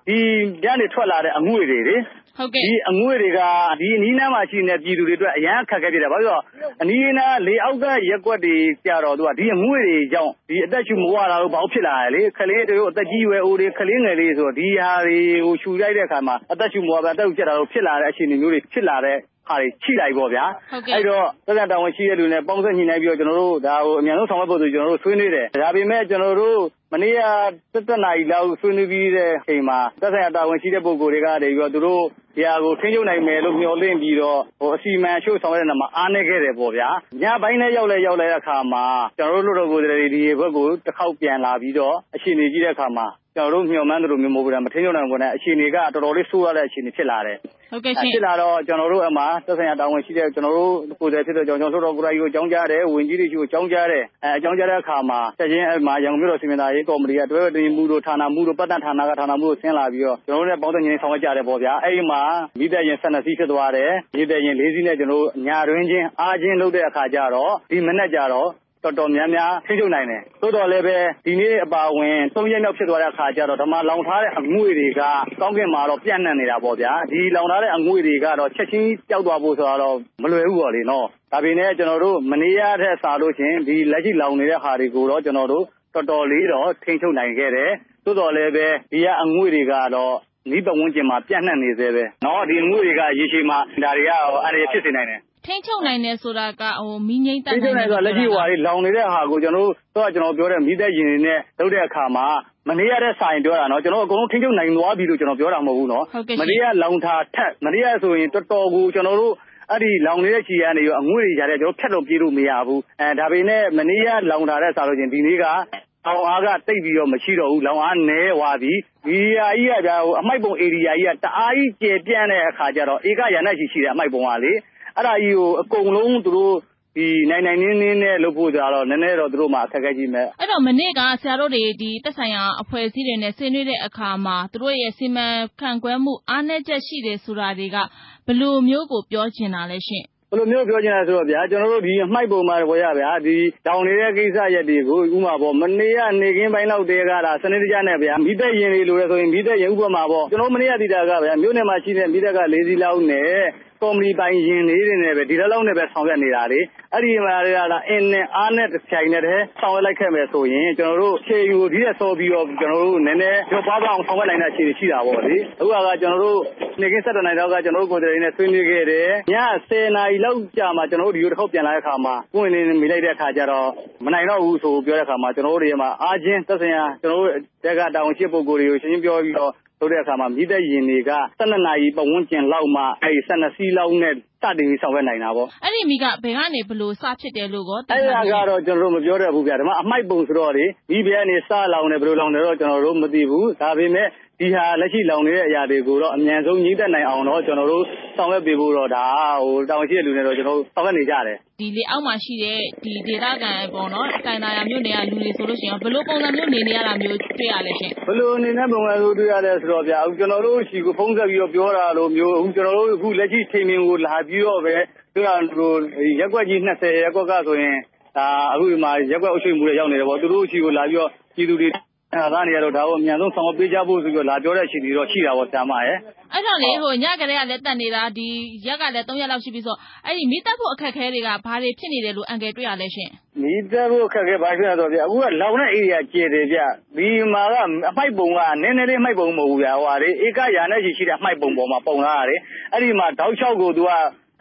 ဒီကနေ ထွက်လာတဲ့ အငွေ့တွေလေ ဒီအငွေ့တွေက ဒီအနီးနားမှာရှိနေတဲ့ ပြည်သူတွေအတွက် အရမ်းအခက်အခဲဖြစ်တယ်။ဘာဖြစ်လို့လဲဆိုတော့ အနီးနား လေအောက်က ရပ်ကွက်တွေကျတော့ ဒီအငွေ့တွေကြောင့် အသက်ရှူမဝတာတို့ ဘာတို့ ဖြစ်လာတယ်လေ။ကလေးတွေ အသက်ကြီးရွယ်အိုတွေ ကလေးငယ်လေးတွေဆိုတော့ ဒီဟာတွေကို ရှူလိုက်တဲ့အခါမှာ အသက်ရှူမဝဘဲ အသက်ရှူကြပ်တာတို့ ဖြစ်လာတဲ့ အခြေအနေမျိုးတွေ ဖြစ်လာတဲ့ ဟာတွေရှိလာပြီပေါ့ဗျာ။အဲဒီတော့ သက်ဆိုင်ရာတာဝန်ရှိတဲ့လူတွေနဲ့ ပေါင်းစပ်ညှိနှိုင်းပြီးတော့ ကျနော်တို့ ဒါကို အမြန်ဆုံးဆောင်ရွက်ဖို့ကျနော်တို့ ဆွေးနွေးတယ်။ဒါပေမဲ့ ကျနော်တို့ မနေ့က ၁၁ နာရီလောက် ဆွေးနွေးပြီးတဲ့အချိန်မှာ သက်ဆိုင်ရာ တာဝန်ရှိတဲ့ ပုဂ္ဂိုလ်တွေကနေပြီးတော့ သူတို့ ဒီဟာကို ထိန်းချုပ်နိုင်မယ်လို့ မျှော်လင့်ပြီးတော့ အစီအမံအချို့ဆောင်ရွက်တဲ့နေရာမှာ အားနည်းခဲ့တယ်ပေါ့ဗျာ။ညပိုင်းလည်း ရောက်လည်းရောက်တဲ့အခါမှာ ကျနော်တို့ လွှတ်တော်ကိုယ်စားလှယ်တွေ ဒီဘက်ကို တခေါက်ပြန်လာပြီးတော့ အခြေအနေကြည့်တဲ့အခါမှာ ကျနော်တို့မျှော်မှန်းသလိုမျိုးမဟုတ်ဘဲမထိန်းချုပ်နိုင်ဘူး။အခြေအနေက တော်တော်လေး ဆိုးရွားတဲ့ အခြေအနေဖြစ်လာတယ်။ဖြစ်လာတော့ ကျနော်တို့အဲဒီမှာ သက်ဆိုင်ရာတာဝန်ရှိတဲ့ ကျနော်တို့ ကိုယ်စားလှယ်ဖြစ်တဲ့အတွက်ကြောင့် လွှတ်တော်ကိုယ်တိုင်ကို အကြောင်းကြားတယ်။ဝန်ကြီးတွေဆီကို အကြောင်းကြားတယ်။အကြောင်းကြားတဲ့အခါမှာ ချက်ချင်းအဲဒီမှာရန်ကုန်မြို့တော် စည်ပင်သာယာရေးကော်မတီက တွဲဘက်အတွင်းရေးမှူးတို့ ဌာနမှူးတို့ပတ်သန်းဌာနက ဌာနမှူးတို့ ဆင်းလာပြီးတော့ ကျနော်တို့နဲ့ ပေါင်းစပ်ညှိနှိုင်းဆောင်ရွက်ကြတယ်ပေါ့ဗျာ။အဲဒီမှာ မီးသတ်ယာဉ် ၁၂ စီးဖြစ်သွားတယ်။ရေသယ်ယာဉ် ၄ စီးနဲ့ကျနော်တို့ညတွင်းချင်း အားချင်းလုပ်တဲ့အခါကျတော့ ဒီမနက်ကျတော့ တော်တော်များများ ထိန်းချုပ်နိုင်တယ်။သို့သော်လည်းပဲ ဒီနေ့အပါအဝင် ၃ ရက်မြောက်ဖြစ်သွားတဲ့အခါကျတော့ ဒီမှာလောင်ထားတဲ့ အငွေ့တွေက ကောင်းကင်မှာတော့ ပျံ့နှံ့နေတာပေါ့ဗျာ။ဒီလောင်ထားတဲ့အငွေ့တွေကတော့ ချက်ချင်းပျောက်သွားဖို့ဆိုတာတော့ မလွယ်ဘူးပေါ့လေနော်။ဒါပေမဲ့ ကျနော်တို့ မနေ့ကထက်စာလို့ရှိရင် ဒီလက်ရှိလောင်နေတဲ့ဟာတွေကိုတော့ ကျနော်တို့ တော်တော်လေးတော့ ထိန်းချုပ်နိုင်ခဲ့တယ်။သို့သော်လည်းပဲ ဒီကအငွေ့တွေကတော့ အနီးပတ်ဝန်းကျင်မှာ ပျံ့နှံ့နေဆဲပဲ။ဒီအငွေ့တွေက ရေရှည်မှာ ဒါတွေက အန္တရာယ်ဖြစ်စေနိုင်တယ်။ ထိန်းချုပ်နိုင်တယ်ဆိုတာက မီးငြိမ်းသတ်နိုင်တယ်ဆိုတာ။ထိန်းချုပ်နိုင်တယ်ဆိုတာလက်ရှိလောင်နေတဲ့ဟာကိုကျနော်တို့စောစောက ကျနော်ပြောတဲ့ မီးသတ်ယာဉ်တွေနဲ့ လုပ်တဲ့အခါမှာ မနေ့ကထက်စာရင် ပြောတာနော် ကျနော်တို့ အကုန်လုံး ထိန်းချုပ်နိုင်သွားပြီလို့ကျနော်ပြောတာမဟုတ်ဘူးနော်။မနေ့က လောင်တာထက် မနေ့ကဆိုရင် တော်တော်ကို ကျနော်တို့ အဲဒီလောင်နေတဲ့ကျည်ကနေ အငွေ့တွေကြားထဲ ဖြတ်လို့ပြေးလို့မရဘူး။ဒါပေမဲ့ မနေ့က လောင်တာထက်စာရင် ဒီနေ့က လောင်အားက သိပ်ပြီးတော့ မရှိတော့ဘူး။လောင်အားနည်းသွားပြီ။ဒီဟာကြီးက အမှိုက်ပုံဧရိယာကြီးက တအားကြီး ကျယ်ပြန့်တဲ့အခါကျတော့ ဧက ရာနဲ့ချီရှိတယ် အမှိုက်ပုံကလေ။ အဲဒါကြီးကို အကုန်လုံး သူတို့ နိုင်နိုင်နင်းနင်းနဲ့ လုပ်ဖို့ကတော့ နည်းနည်းတော့ သူတို့မှာ အခက်အခဲရှိမယ်။အဲဒီတော့ မနေ့က ဆရာတို့တွေ သက်ဆိုင်ရာအဖွဲ့အစည်းတွေနဲ့ ဆွေးနွေးတဲ့အခါမှာ သူတို့ရဲ့ စီမံခန့်ခွဲမှု အားနည်းချက်ရှိတယ်ဆိုတာတွေက ဘယ်လိုမျိုးကို ပြောချင်တာလဲရှင့် ဘယ်လိုမျိုးပြောချင်လဲဆိုတော့ဗျာ ကျနော်တို့ ဒီအမှိုက်ပုံမှာပေါ့ရဗျာဒီတောင်နေတဲ့ကိစ္စရက်တွေကို ဥပမာပေါ့ မနေ့က နေခင်းပိုင်းလောက်တည်းကဒါစနစ်တကျနဲ့ဗျာမိသက်ရင်တွေ လိုလဲဆိုရင်မိသက်ရင်ဥပမာပေါ့ ကျွန်တော်မနေ့က သိတာကဗျာ မြို့နယ်မှာရှိတဲ့မိသက်က၄စီးလောက်နဲ့ ကော်မတီပိုင်ရင်လေးတွေနဲ့ပဲ ဒီလောက်နဲ့ပဲ ဆောင်ရွက်နေတာလေ အဲ့ဒီမှာကလားအင်းနဲ့အားနဲ့တစ်ချိန်နဲ့တည်း ဆောင်ရွက်လိုက်ခဲ့မယ်ဆိုရင် ကျွန်တော်တို့ခြေယူဒီတဲ့စောပြီးတော့ ကျွန်တော်တို့ နည်းနည်းကြောပါပါအောင် ဆောင်ရွက်နိုင်တဲ့ အခြေအနေရှိတာပေါ့လေ အခုကကျွန်တော်တို့ နေကင်းဆက်တဲ့နိုင်တော့ကကျွန်တော်တို့ ကိုယ်တိုင်နဲ့ ဆွေးနွေးခဲ့တယ်ည10နာရီလောက်ကြာမှ ကျွန်တော်တို့ ဒီလိုတစ်ခေါက်ပြန်လာတဲ့အခါမှာ ပွင့်နေမိလိုက်တဲ့အခါကျတော့ မနိုင်တော့ဘူးဆိုပြောတဲ့အခါမှာ ကျွန်တော်တို့တွေမှာ အားချင်း သက်ဆိုင်ရာ ကျွန်တော်တို့တက်က တာဝန်ရှိပုဂ္ဂိုလ်တွေကိုရှင်းရှင်းပြောပြီးတော့ လုပ်တဲ့အခါမှာမြစ်တဲ့ရင်တွေက12နာရီ ပတ်ဝန်းကျင်လောက်မှ အဲဒီ12စီးလောက်နဲ့ စတင်ပြီး ဆောင်ရွက်နိုင်တာပေါ့ အဲ့ဒီမိကဘယ်ကနေဘလို့စဖြစ်တယ်လို့ကောအဲ့ဒါကတော့ ကျွန်တော်တို့ မပြောတတ်ဘူးဗျာဒါမှအမိုက်ပုံဆိုတော့လေဒီဘက်ကနေ စလောင်တယ် ဘယ်လိုလောင်တယ်တော့ ကျွန်တော်တို့ မသိဘူး ဒါပေမဲ့ ဒီဟာ လက်ရှိလောင်နေတဲ့အရာတွေကိုတော့ အမြန်ဆုံးညှိတက်နိုင်အောင်တော့ ကျွန်တော်တို့ ဆောင်ရွက်ပေးဖို့တော့ ဒါဟိုတောင်ရှိတဲ့လူတွေတော့ကျွန်တော်တို့ဆောင်ရွက်နေကြတယ် ဒီလေအောက်မှာရှိတဲ့ဒီဒေသခံပေါ့နော်တိုင်သာယာမြို့နယ်က လူတွေဆိုလို့ရှိရင်ဘယ်လိုပုံစံမျိုး နေနေရတာမျိုး တွေ့ရလဲရှင်ဘယ်လိုအနေနဲ့ပုံစံမျိုး တွေ့ရလဲဆိုတော့ဗျာအခုကျွန်တော်တို့ရှိကို ဖုံးဆက်ပြီးတော့ ပြောတာလိုမျိုးအခုကျွန်တော်တို့ အခုလက်ရှိချိန်မြင်ကို လာပြီးတော့ပဲသူကဟိုရက်ွက်ကြီး20ရက်ွက်ကဆိုရင်ဒါအခုဒီမှာရက်ွက်အုပ်ချုပ်မှုတွေ ရောက်နေတယ်ပေါ့ သူတို့ရှိကို လာပြီးတော့ ပြည်သူတွေ အဲဒါနေရတော့ ဒါကို အမြန်ဆုံး ဆောင်ပေးကြဖို့ဆိုပြီးလာပြောတဲ့အခြေအနေတော့ ရှိတာပေါ့ဆရာမရဲ့အဲ့တော့လေဟိုညကလေးကလည်းတက်နေတာ ဒီရက်ကလည်း3ရက်လောက်ရှိပြီဆိုအဲ့ဒီမိတက်ဖို့ အခက်ခဲတွေက ဘာတွေဖြစ်နေတယ်လို့ အန်ကယ်တွေ့ရလဲရှင်မိတက်ဖို့ အခက်ခဲ ဘာဖြစ်လဲဆိုတော့ဗျအခုက လောင်တဲ့ area ကျယ်တယ်ဗျ ဒီမှာက အမိုက်ပုံက နည်းနည်းလေး အမိုက်ပုံမဟုတ်ဘူးဗျဟိုဟာလေဧက ရာနဲ့ရှိရှိတဲ့ အမိုက်ပုံပေါ်မှာ ပုံလာရတယ်အဲ့ဒီမှာ တောက်လျှောက်ကို သူက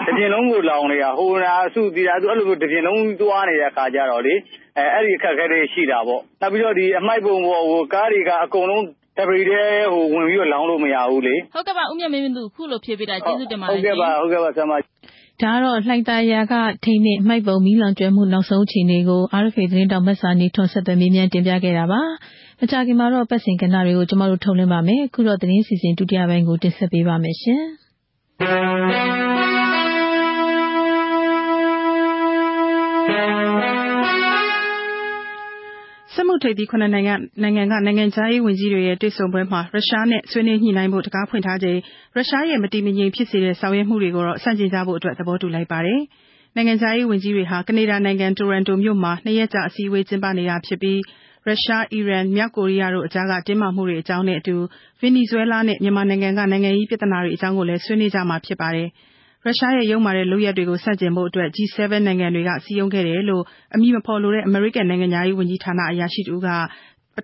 တပြင်လုံးကို လောင်နေတာ ဟိုနာအစုတီတာသူအဲ့လို တပြင်လုံးသွားနေတဲ့ အခါကျတော့လေအဲအဲ့ဒီအခက်အခဲတွေ ရှိတာပေါ့ နောက်ပြီးတော့ဒီအမိုက်ပုံပေါ်ဟို ကားတွေက အကုန်လုံးတပရီတဲ့ဟိုဝင်ပြီးတော့ လောင်းလို့မရဘူးလေ ဟုတ်ကဲ့ပါ ဦးမြတ်မင်းသူခုလိုဖြေပေးတာ ကျေးဇူးတင်ပါတယ်ဟုတ်ကဲ့ပါဟုတ်ကဲ့ပါဆရာမဒါတော့ လှိုင်သာယာက ထိန်းနဲ့မိုက်ပုံမီးလောင်ကျွဲမှု နောက်ဆုံးအခြေအနေကို RFA သတင်းတောင်မတ်စာနေထွန်ဆက်သွယ်မေးမြန်းတင်ပြခဲ့တာပါ မကြခင်မှာတော့ ပတ်စင်ကဏ္ဍတွေကို ကျမတို့ ထုတ်လွှင့်ပါမယ် အခုတော့ သတင်းစီစဉ် ဒုတိယပိုင်းကို တင်ဆက်ပေးပါမယ်ရှင် စက်မှုထိပ်သီး၇နိုင်ငံနိုင်ငံက နိုင်ငံခြားရေးဝန်ကြီးတွေရဲ့ တွေ့ဆုံပွဲမှာ ရုရှားနဲ့ ဆွေးနွေးညှိနှိုင်းဖို့တကားဖွင့်ထားချိန် ရုရှားရဲ့ မတည်မငြိမ်ဖြစ်စေတဲ့ ဆောင်ရွက်မှုတွေကိုတော့ ဆန့်ကျင်ကြဖို့အတွက် သဘောတူလိုက်ပါတယ်။နိုင်ငံခြားရေးဝန်ကြီးတွေဟာ ကနေဒါနိုင်ငံ တိုရန်တိုမြို့မှာ နှစ်ရက်ကြာ အစည်းအဝေး ကျင်းပနေတာဖြစ်ပြီး ရုရှား၊အီရန်၊မြောက်ကိုရီးယားတို့အကြားက တင်းမာမှုတွေအကြောင်းနဲ့အတူ ဗင်နီဇွဲလားနဲ့ မြန်မာနိုင်ငံက နိုင်ငံရေးပြဿနာတွေအကြောင်းကိုလည်း ဆွေးနွေးကြမှာ ဖြစ်ပါတယ်။ ရုရှားရဲ့ ယုတ်မာတဲ့ လုပ်ရပ်တွေကို ဆန့်ကျင်ဖို့အတွက် G7 နိုင်ငံတွေက စည်းရုံးခဲ့တယ်လို့ အမည်မဖော်လိုတဲ့ အမေရိကန်နိုင်ငံခြားရေးဝန်ကြီးဌာန အရာရှိတဦးက အ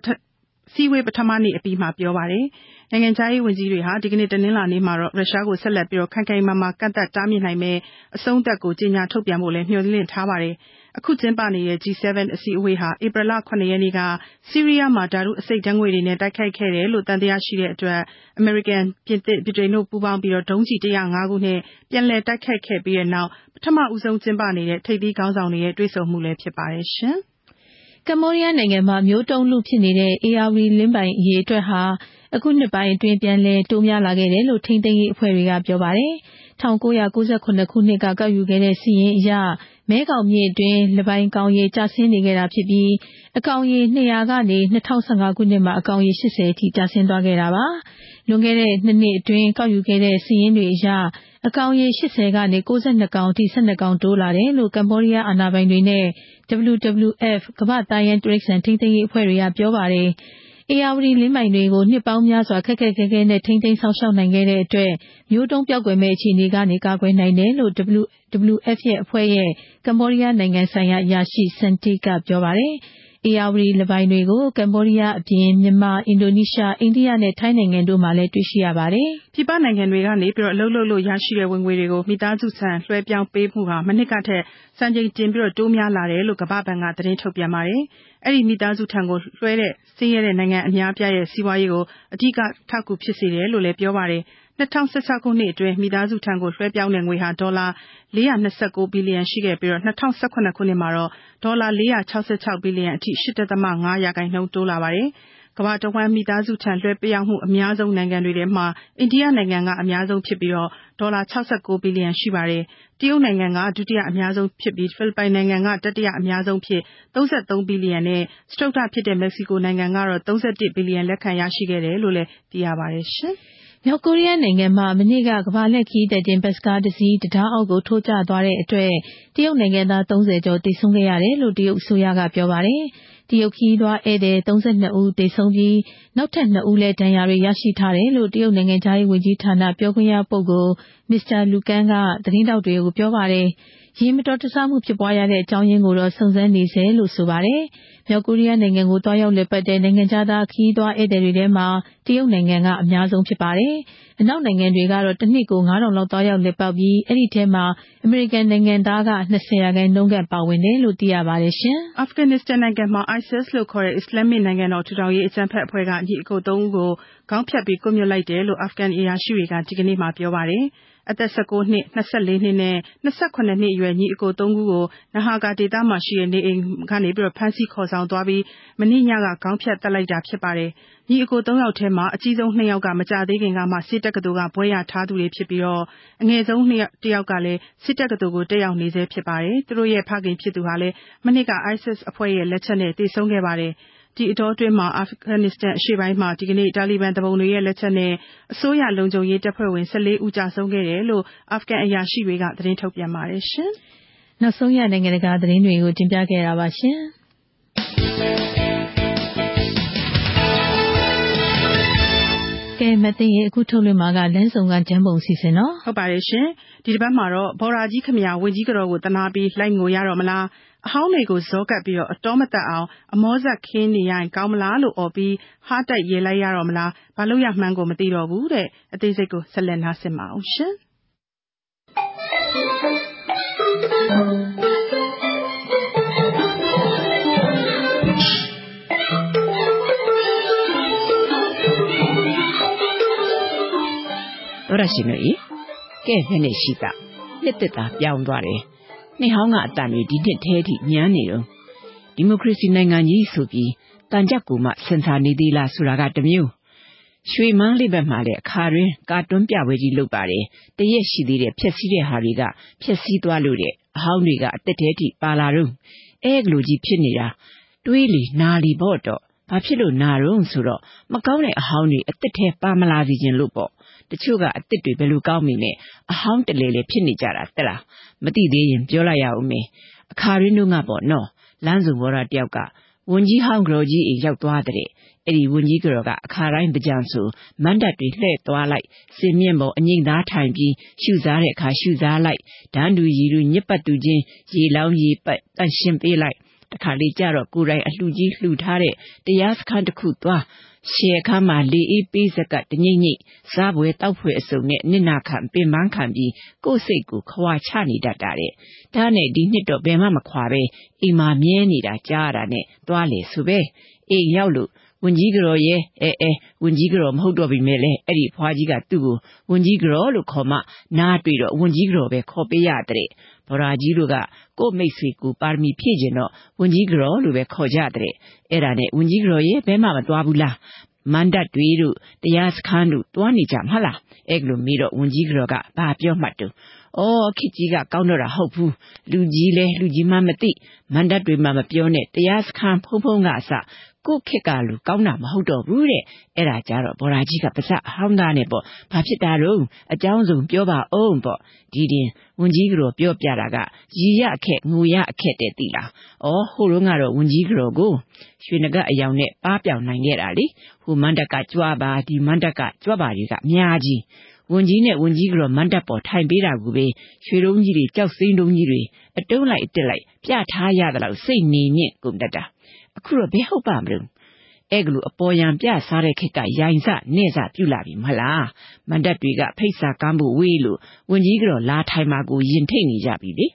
စည်းအဝေး ပထမနေ့အပြီးမှာ ပြောပါတယ်။နိုင်ငံခြားရေးဝန်ကြီးတွေဟာ ဒီကနေ့ တနင်္လာနေ့မှာတော့ ရုရှားကို ဆက်လက်ပြီး ခိုင်ခိုင်မာမာ ကန့်သတ်တားမြစ်နိုင်မယ့် အဆုံးသတ်ကို ကြေညာထုတ်ပြန်ဖို့လည်း မျှော်လင့်ထားပါတယ် အခုကျင်းပနေတဲ့ G7 အစည်းအဝေးဟာ ဧပြီလ ၇ ရက်နေ့က ဆီးရီးယားမှာ ဓာတုအဆိပ်ဓာတ်ငွေ့တွေနဲ့ တိုက်ခိုက်ခဲ့တယ်လို့ သံသယရှိတဲ့အတွက် အမေရိကန်၊ပြင်သစ်၊ဗြိတိန်တို့ ပူးပေါင်းပြီး ဒုံးကျည် ၁၀၅ ခုနဲ့ ပြန်လည်တိုက်ခိုက်ခဲ့ပြီးနောက် ပထမဦးဆုံးကျင်းပနေတဲ့ ထိပ်သီးခေါင်းဆောင်တွေရဲ့ တွေ့ဆုံမှုလည်း ဖြစ်ပါတယ်။ကမ္ဘောဒီးယားနိုင်ငံမှာ မျိုးတုန်းလုဖြစ်နေတဲ့ ဧရာဝတီလင်းပိုင်အရေအတွက်ဟာ အခုနှစ်ပိုင်းအတွင်း ပြန်လည်တိုးများလာခဲ့တယ်လို့ ထိန်းသိမ်းရေးအဖွဲ့တွေက ပြောပါတယ်။၁၉၉၇ ခုနှစ်က ကောက်ယူခဲ့တဲ့ စာရင်းအရ မဲခေါင်မြစ်အတွင်းလပိုင်ကောင်ရေ ကျဆင်းနေခဲ့တာဖြစ်ပြီး အကောင်ရေ ၂၀၀ ကနေ ၂၀၁၅ ခုနှစ်မှာ အကောင်ရေ ၈၀ အထိ ကျဆင်းသွားခဲ့တာပါ။လွန်ခဲ့တဲ့ ၂ နှစ်အတွင်း ကောက်ယူခဲ့တဲ့ စာရင်းတွေအရ အကောင်ရေ ၈၀ ကနေ ၉၂ ကောင်အထိ ၁၂ ကောင် တိုးလာတယ်လို့ ကမ္ဘောဒီးယားအာဏာပိုင်တွေနဲ့ WWF ကမ္ဘာ့သားရိုင်းတိရစ္ဆာန် ထိန်းသိမ်းရေးအဖွဲ့တွေက ပြောပါတယ်။ ဧရာဝတီလင်းပိုင်တွေကို နှစ်ပေါင်းများစွာ ခက်ခက်ခဲခဲနဲ့ ထိန်းသိမ်းစောင့်ရှောက်နိုင်ခဲ့တဲ့အတွက် မျိုးတုန်းပျောက်ကွယ်မယ့် အခြေအနေကနေ ကာကွယ်နိုင်တယ်လို့ WWF အဖွဲ့ရဲ့ ကမ္ဘောဒီးယားနိုင်ငံဆိုင်ရာ အရာရှိ Santi ကပြောပါတယ်။ဧရာဝတီလင်းပိုင်တွေကို ကမ္ဘောဒီးယားအပြင် မြန်မာ၊အင်ဒိုနီးရှား၊အိန္ဒိယနဲ့ ထိုင်းနိုင်ငံတို့မှာလည်း တွေ့ရှိရပါတယ်။ပြည်ပနိုင်ငံတွေကနေ အလုပ်လုပ်လို့ရရှိတဲ့ ဝင်ငွေတွေကို မိသားစုထံလွှဲပြောင်းပေးမှုဟာ မနှစ်ကထက် စံချိန်တင် တိုးများလာတယ်လို့ ကမ္ဘာ့ဘဏ်က သတင်းထုတ်ပြန်ပါတယ်။ အဲဒီမိသားစုထံလွှဲတဲ့ ဆင်းရဲတဲ့နိုင်ငံအများအပြားရဲ့ စီးပွားရေးကို အဓိက အထောက်အကူဖြစ်စေတယ်လို့လည်း ပြောပါတယ် ၂၀၁၆ ခုနှစ်အတွင်း မိသားစုထံလွှဲပြောင်းတဲ့ငွေဟာ ဒေါ်လာ ၄၂၉ ဘီလီယံ ရှိခဲ့ပြီး ၂၀၁၇ ခုနှစ်မှာတော့ ဒေါ်လာ ၄၆၆ ဘီလီယံအထိ ၈.၅ ရာခိုင်နှုန်း တိုးလာပါတယ်။ကမ္ဘာတဝှမ်း မိသားစုထံ လွှဲပြောင်းမှု အများဆုံးနိုင်ငံတွေထဲမှာ အိန္ဒိယနိုင်ငံက အများဆုံးဖြစ်ပြီး ဒေါ်လာ ၆၉ ဘီလီယံ ရှိပါတယ်။ တရုတ်နိုင်ငံက ဒုတိယအများဆုံးဖြစ်ပြီး ဖိလစ်ပိုင်နိုင်ငံက တတိယအများဆုံးဖြစ် ၃၃ ဘီလီယံနဲ့ စတုတ္ထဖြစ်တဲ့ မက္ကဆီကိုနိုင်ငံကတော့ ၃၁ ဘီလီယံ လက်ခံရရှိခဲ့တယ်လို့လည်း သိရပါတယ်မြောက်ကိုရီးယားနိုင်ငံမှာ မနေ့က ကမ္ဘာလှည့်ခရီးသည်တင်ဘတ်စ်ကားတစ်စီး တံတားအောက်ကို ထိုးကျသွားတဲ့အတွက် တရုတ်နိုင်ငံသား ၃၀ ကျော် သေဆုံးခဲ့ရတယ်လို့ တရုတ်အစိုးရက ပြောပါတယ်။တရုတ်ခရီးသွားဧည့်သည် ၃၂ ဦးသေဆုံးပြီး နောက်ထပ် ၂ ဦးလည်း ဒဏ်ရာတွေ ရရှိထားတယ်လို့ တရုတ်နိုင်ငံခြားရေးဝန်ကြီးဌာန ပြောခွင့်ရပုဂ္ဂိုလ် မစ္စတာ လူကန်းက သတင်းထောက်တွေကို ပြောပါတယ်။ယာဉ်မတော်တဆမှုဖြစ်ပွားရတဲ့အကြောင်းရင်းကိုတော့ စုံစမ်းနေဆဲလို့ဆိုပါတယ်။မြောက်ကိုရီးယားနိုင်ငံကို သွားရောက်လည်ပတ်တဲ့ နိုင်ငံခြားသား ခရီးသွားဧည့်သည်တွေထဲမှာ တရုတ်နိုင်ငံက အများဆုံးဖြစ်ပါတယ်။အနောက်နိုင်ငံတွေကတော့ တနှစ်ကို၅ထောင်လောက် သွားရောက်လည်ပတ်ပြီး အဲဒီထဲမှာ အမေရိကန်နိုင်ငံသားက ၂၀ ရာခိုင်နှုန်းခန့် ပါဝင်တယ်လို့ သိရပါတယ်။အာဖဂန်နစ္စတန်နိုင်ငံမှာ ISIS လို့ခေါ်တဲ့ အစ္စလာမစ်နိုင်ငံတော်ထူထောင်ရေး အကြမ်းဖက်အဖွဲ့ကညီအကို၃ဦးကို ခေါင်းဖြတ်ပြီး ကွပ်မျက်လိုက်တယ်လို့ အာဖဂန်အရာရှိတွေက ဒီကနေ့မှာ ပြောပါတယ်။အသက် ၁၉ နှစ်၊၂၄ နှစ်နဲ့ ၂၇ နှစ်အရွယ် ညီအကို၃ဦးကိုနဟာကာဒေသမှာရှိတဲ့ နေအိမ်ကနေ ဖမ်းဆီးခေါ်ဆောင်သွားပြီး မနေ့ညက ခေါင်းဖြတ်သတ်လိုက်တာဖြစ်ပါတယ်။ညီအကို၃ယောက်ထဲမှာ အကြီးဆုံး၂ယောက်က မကြာသေးခင်ကမှ ဆေးတက္ကသိုလ်က ဘွဲ့ရထားသူတွေဖြစ်ပြီး အငယ်ဆုံး တယောက်ကလည်း ဆေးတက္ကသိုလ်ကို တက်ရောက်နေဆဲဖြစ်ပါတယ်။သူတို့ရဲ့ ဖခင်ဖြစ်သူဟာလည်း မနှစ်က ISIS အဖွဲ့ရဲ့ လက်ချက်နဲ့ သေဆုံးခဲ့ပါတယ်။ ဒီအတောအတွင်း အာဖဂန်နစ္စတန်အရှေ့ပိုင်းမှာ ဒီကနေ့ တာလီဘန်သူပုန်တွေရဲ့ လက်ချက်နဲ့ အစိုးရလုံခြုံရေးတပ်ဖွဲ့ဝင် ၁၄ ဦး ကျဆုံးခဲ့တယ်လို့ အာဖဂန်အရာရှိတွေက သတင်းထုတ်ပြန်ပါတယ်။နောက်ဆုံးရ နိုင်ငံတကာသတင်းတွေကို တင်ပြခဲ့တာပါရှင်။ကဲမသိရင်အခုထုတ်လွှင့်မှာက လမ်းဆောင်ကကျမ်းပုံစီစဉ်နော်ဟုတ်ပါတယ်ရှင်ဒီတစ်ပတ်မှာတော့ ဘော်ရာကြီးခမရဝင်းကြီးကြော်ကိုတနာပြီး လိုက်ငိုရတော့မလား အဟောင်းတွေကို ဇောကပ်ပြီးတော့အတော်မတတ်အောင် အမောဇက်ခင်းနေရင် ကောင်းမလားလို့អော်ပြီး ဟားတိုက်ရေလိုက်ရတော့မလား ဘာလို့ရမှန်းကို မသိတော့ဘူးတဲ့ အသေးစိတ်ကို ဆက်လက်နားဆင်ပါအောင်ရှင်တော်ရရှိနေကဲနဲ့နဲ့ရှိတာနှစ်သက်တာပြောင်းသွားတယ် နှစ်ဟောင်းကအတန်တွေဒီနှစ်ထဲထိညမ်းနေတော့ဒီမိုကရေစီနိုင်ငံကြီးဆိုပြီးတန်ကြပ်ကူမှစင်ဆာနေသေးလားဆိုတာကတမျိုးရွှေမန်းလေးဘက်မှာလည်းအခါရင်းကာတွန်းပြပွဲကြီးလုပ်ပါတယ်တရက်ရှိသေးတဲ့ဖြက်စီးတဲ့ဟာတွေကဖြက်စီးသွားလို့တဲ့အဟောင်းတွေကအသက်တဲထိပါလာတော့အဲကလိုကြီးဖြစ်နေတာတွေးလီနာလီပေါ့တော့ဘာဖြစ်လို့နာရုံဆိုတော့မကောင်းတဲ့အဟောင်းတွေအသက်ထဲပါမလာစီခြင်းလို့ပေါ့ တချို့ကအစ်စ်တွေဘယ်လိုကောင်းမိနဲ့အဟောင်းတလေလေဖြစ်နေကြတာတက်လားမသိသေးရင်ပြောလိုက်ရအောင်မေအခါရင်းတို့ကပေါ့နော်လမ်းစုံဘောရတယောက်ကဝန်ကြီးဟောင်းကြော်ကြီးအိရောက်သွားတဲ့အဲ့ဒီဝန်ကြီးကြော်ကအခါတိုင်းပကြံဆိုမန္တတ်တွေလှဲ့သွားလိုက်စင်မြင့်ပေါ်အငိမ့်သားထိုင်ပြီးရှုစားတဲ့အခါရှုစားလိုက်ဒန်းတူရီလူညစ်ပတ်သူချင်းရေလောင်းရေပတ်တန့်ရှင်းပေးလိုက် တခါလေကြတော့ကိုယ်တိုင်အလှကြီးလှူထားတဲ့တရားစခန်းတစ်ခုသွားရှေအခါမှာလေအေးပေးစကတငိမ့်ငိမ့်စားပွဲတောက်ဖွယ်အစုံနဲ့နစ်နာခံပင်ပန်းခံပြီးကိုယ်စိတ်ကိုခွာချနေတတ်တာတဲ့ဒါနဲ့ဒီနှစ်တော့ဘယ်မှမခွာပဲအိမ်မှာမြဲနေတာကြားရတာနဲ့သွားလေဆိုပဲအိမ်ရောက်လို့ ဝန်ကြီးကြော်ရဲ့အဲအဲဝန်ကြီးကြော်မဟုတ်တော့ပြီမဲ့လေအဲ့ဒီဖွားကြီးကသူ့ကိုဝန်ကြီးကြော်လို့ခေါ်မှနားတွေ့တော့ဝန်ကြီးကြော်ပဲခေါ်ပေးရတဲ့ဗရာကြီးတို့ကကို့မိတ်ဆွေကိုပါရမီဖြည့်ကျင်တော့ဝန်ကြီးကြော်လို့ပဲခေါ်ကြတဲ့အဲ့ဒါနဲ့ဝန်ကြီးကြော်ရဲ့ဘဲမှမသွားဘူးလားမန္တတ်တွေတို့တရားစခန်းတို့တွားနေကြမလားအဲ့လိုမေးတော့ဝန်ကြီးကြော်ကဘာပြောမှတ်တုံအော်ခစ်ကြီးကကောင်းတော့တာဟုတ်ဘူးလူကြီးလဲလူကြီးမှမသိမန္တတ်တွေမှမပြောနဲ့တရားစခန်းဖုံဖုံကအစ ကိုခက်ကလူကောင်းတာမဟုတ်တော့ဘူးတဲ့အဲ့ဒါကြတော့ဘော်ရာကြီးကပါစအဟောင်းသားနဲ့ပေါ့ဘာဖြစ်တာတော့အကြောင်းစုံပြောပါအောင်ပေါ့ဒီတင်ဝန်ကြီးကြော်ပြောပြတာကရီရအခက်ငူရအခက်တဲ့တိလားဩဟိုတုန်းကတော့ဝန်ကြီးကြော်ကိုရွှေနဂတ်အယောင်နဲ့ပါပြောင်နိုင်ခဲ့တာလေဟိုမန္တကကြွားပါဒီမန္တကကြွားပါတွေကအများကြီးဝန်ကြီးနဲ့ဝန်ကြီးကတော့မန္တပေါ်ထိုင်ပေးတာကူပဲရွှေတုံးကြီးတွေကြောက်စိမ့်တုံးကြီးတွေအတုံးလိုက်အစ်စ်လိုက်ပြထားရသလောက်စိတ်နေညစ်ကုန်တတ်တာ အခုတော့ဘယ်ဟုတ်ပါမလို့အဲ့ကလူအပေါ်ယံပြစားတဲ့ခက်ကရိုင်စနဲ့စပြုတ်လာပြီမလားမန္တတွေကဖိတ်စာကမ်းဖို့ဝေးလို့ဝန်ကြီးကတော့လာထိုင်မှာကိုယင်ထိတ်နေကြပြီလေ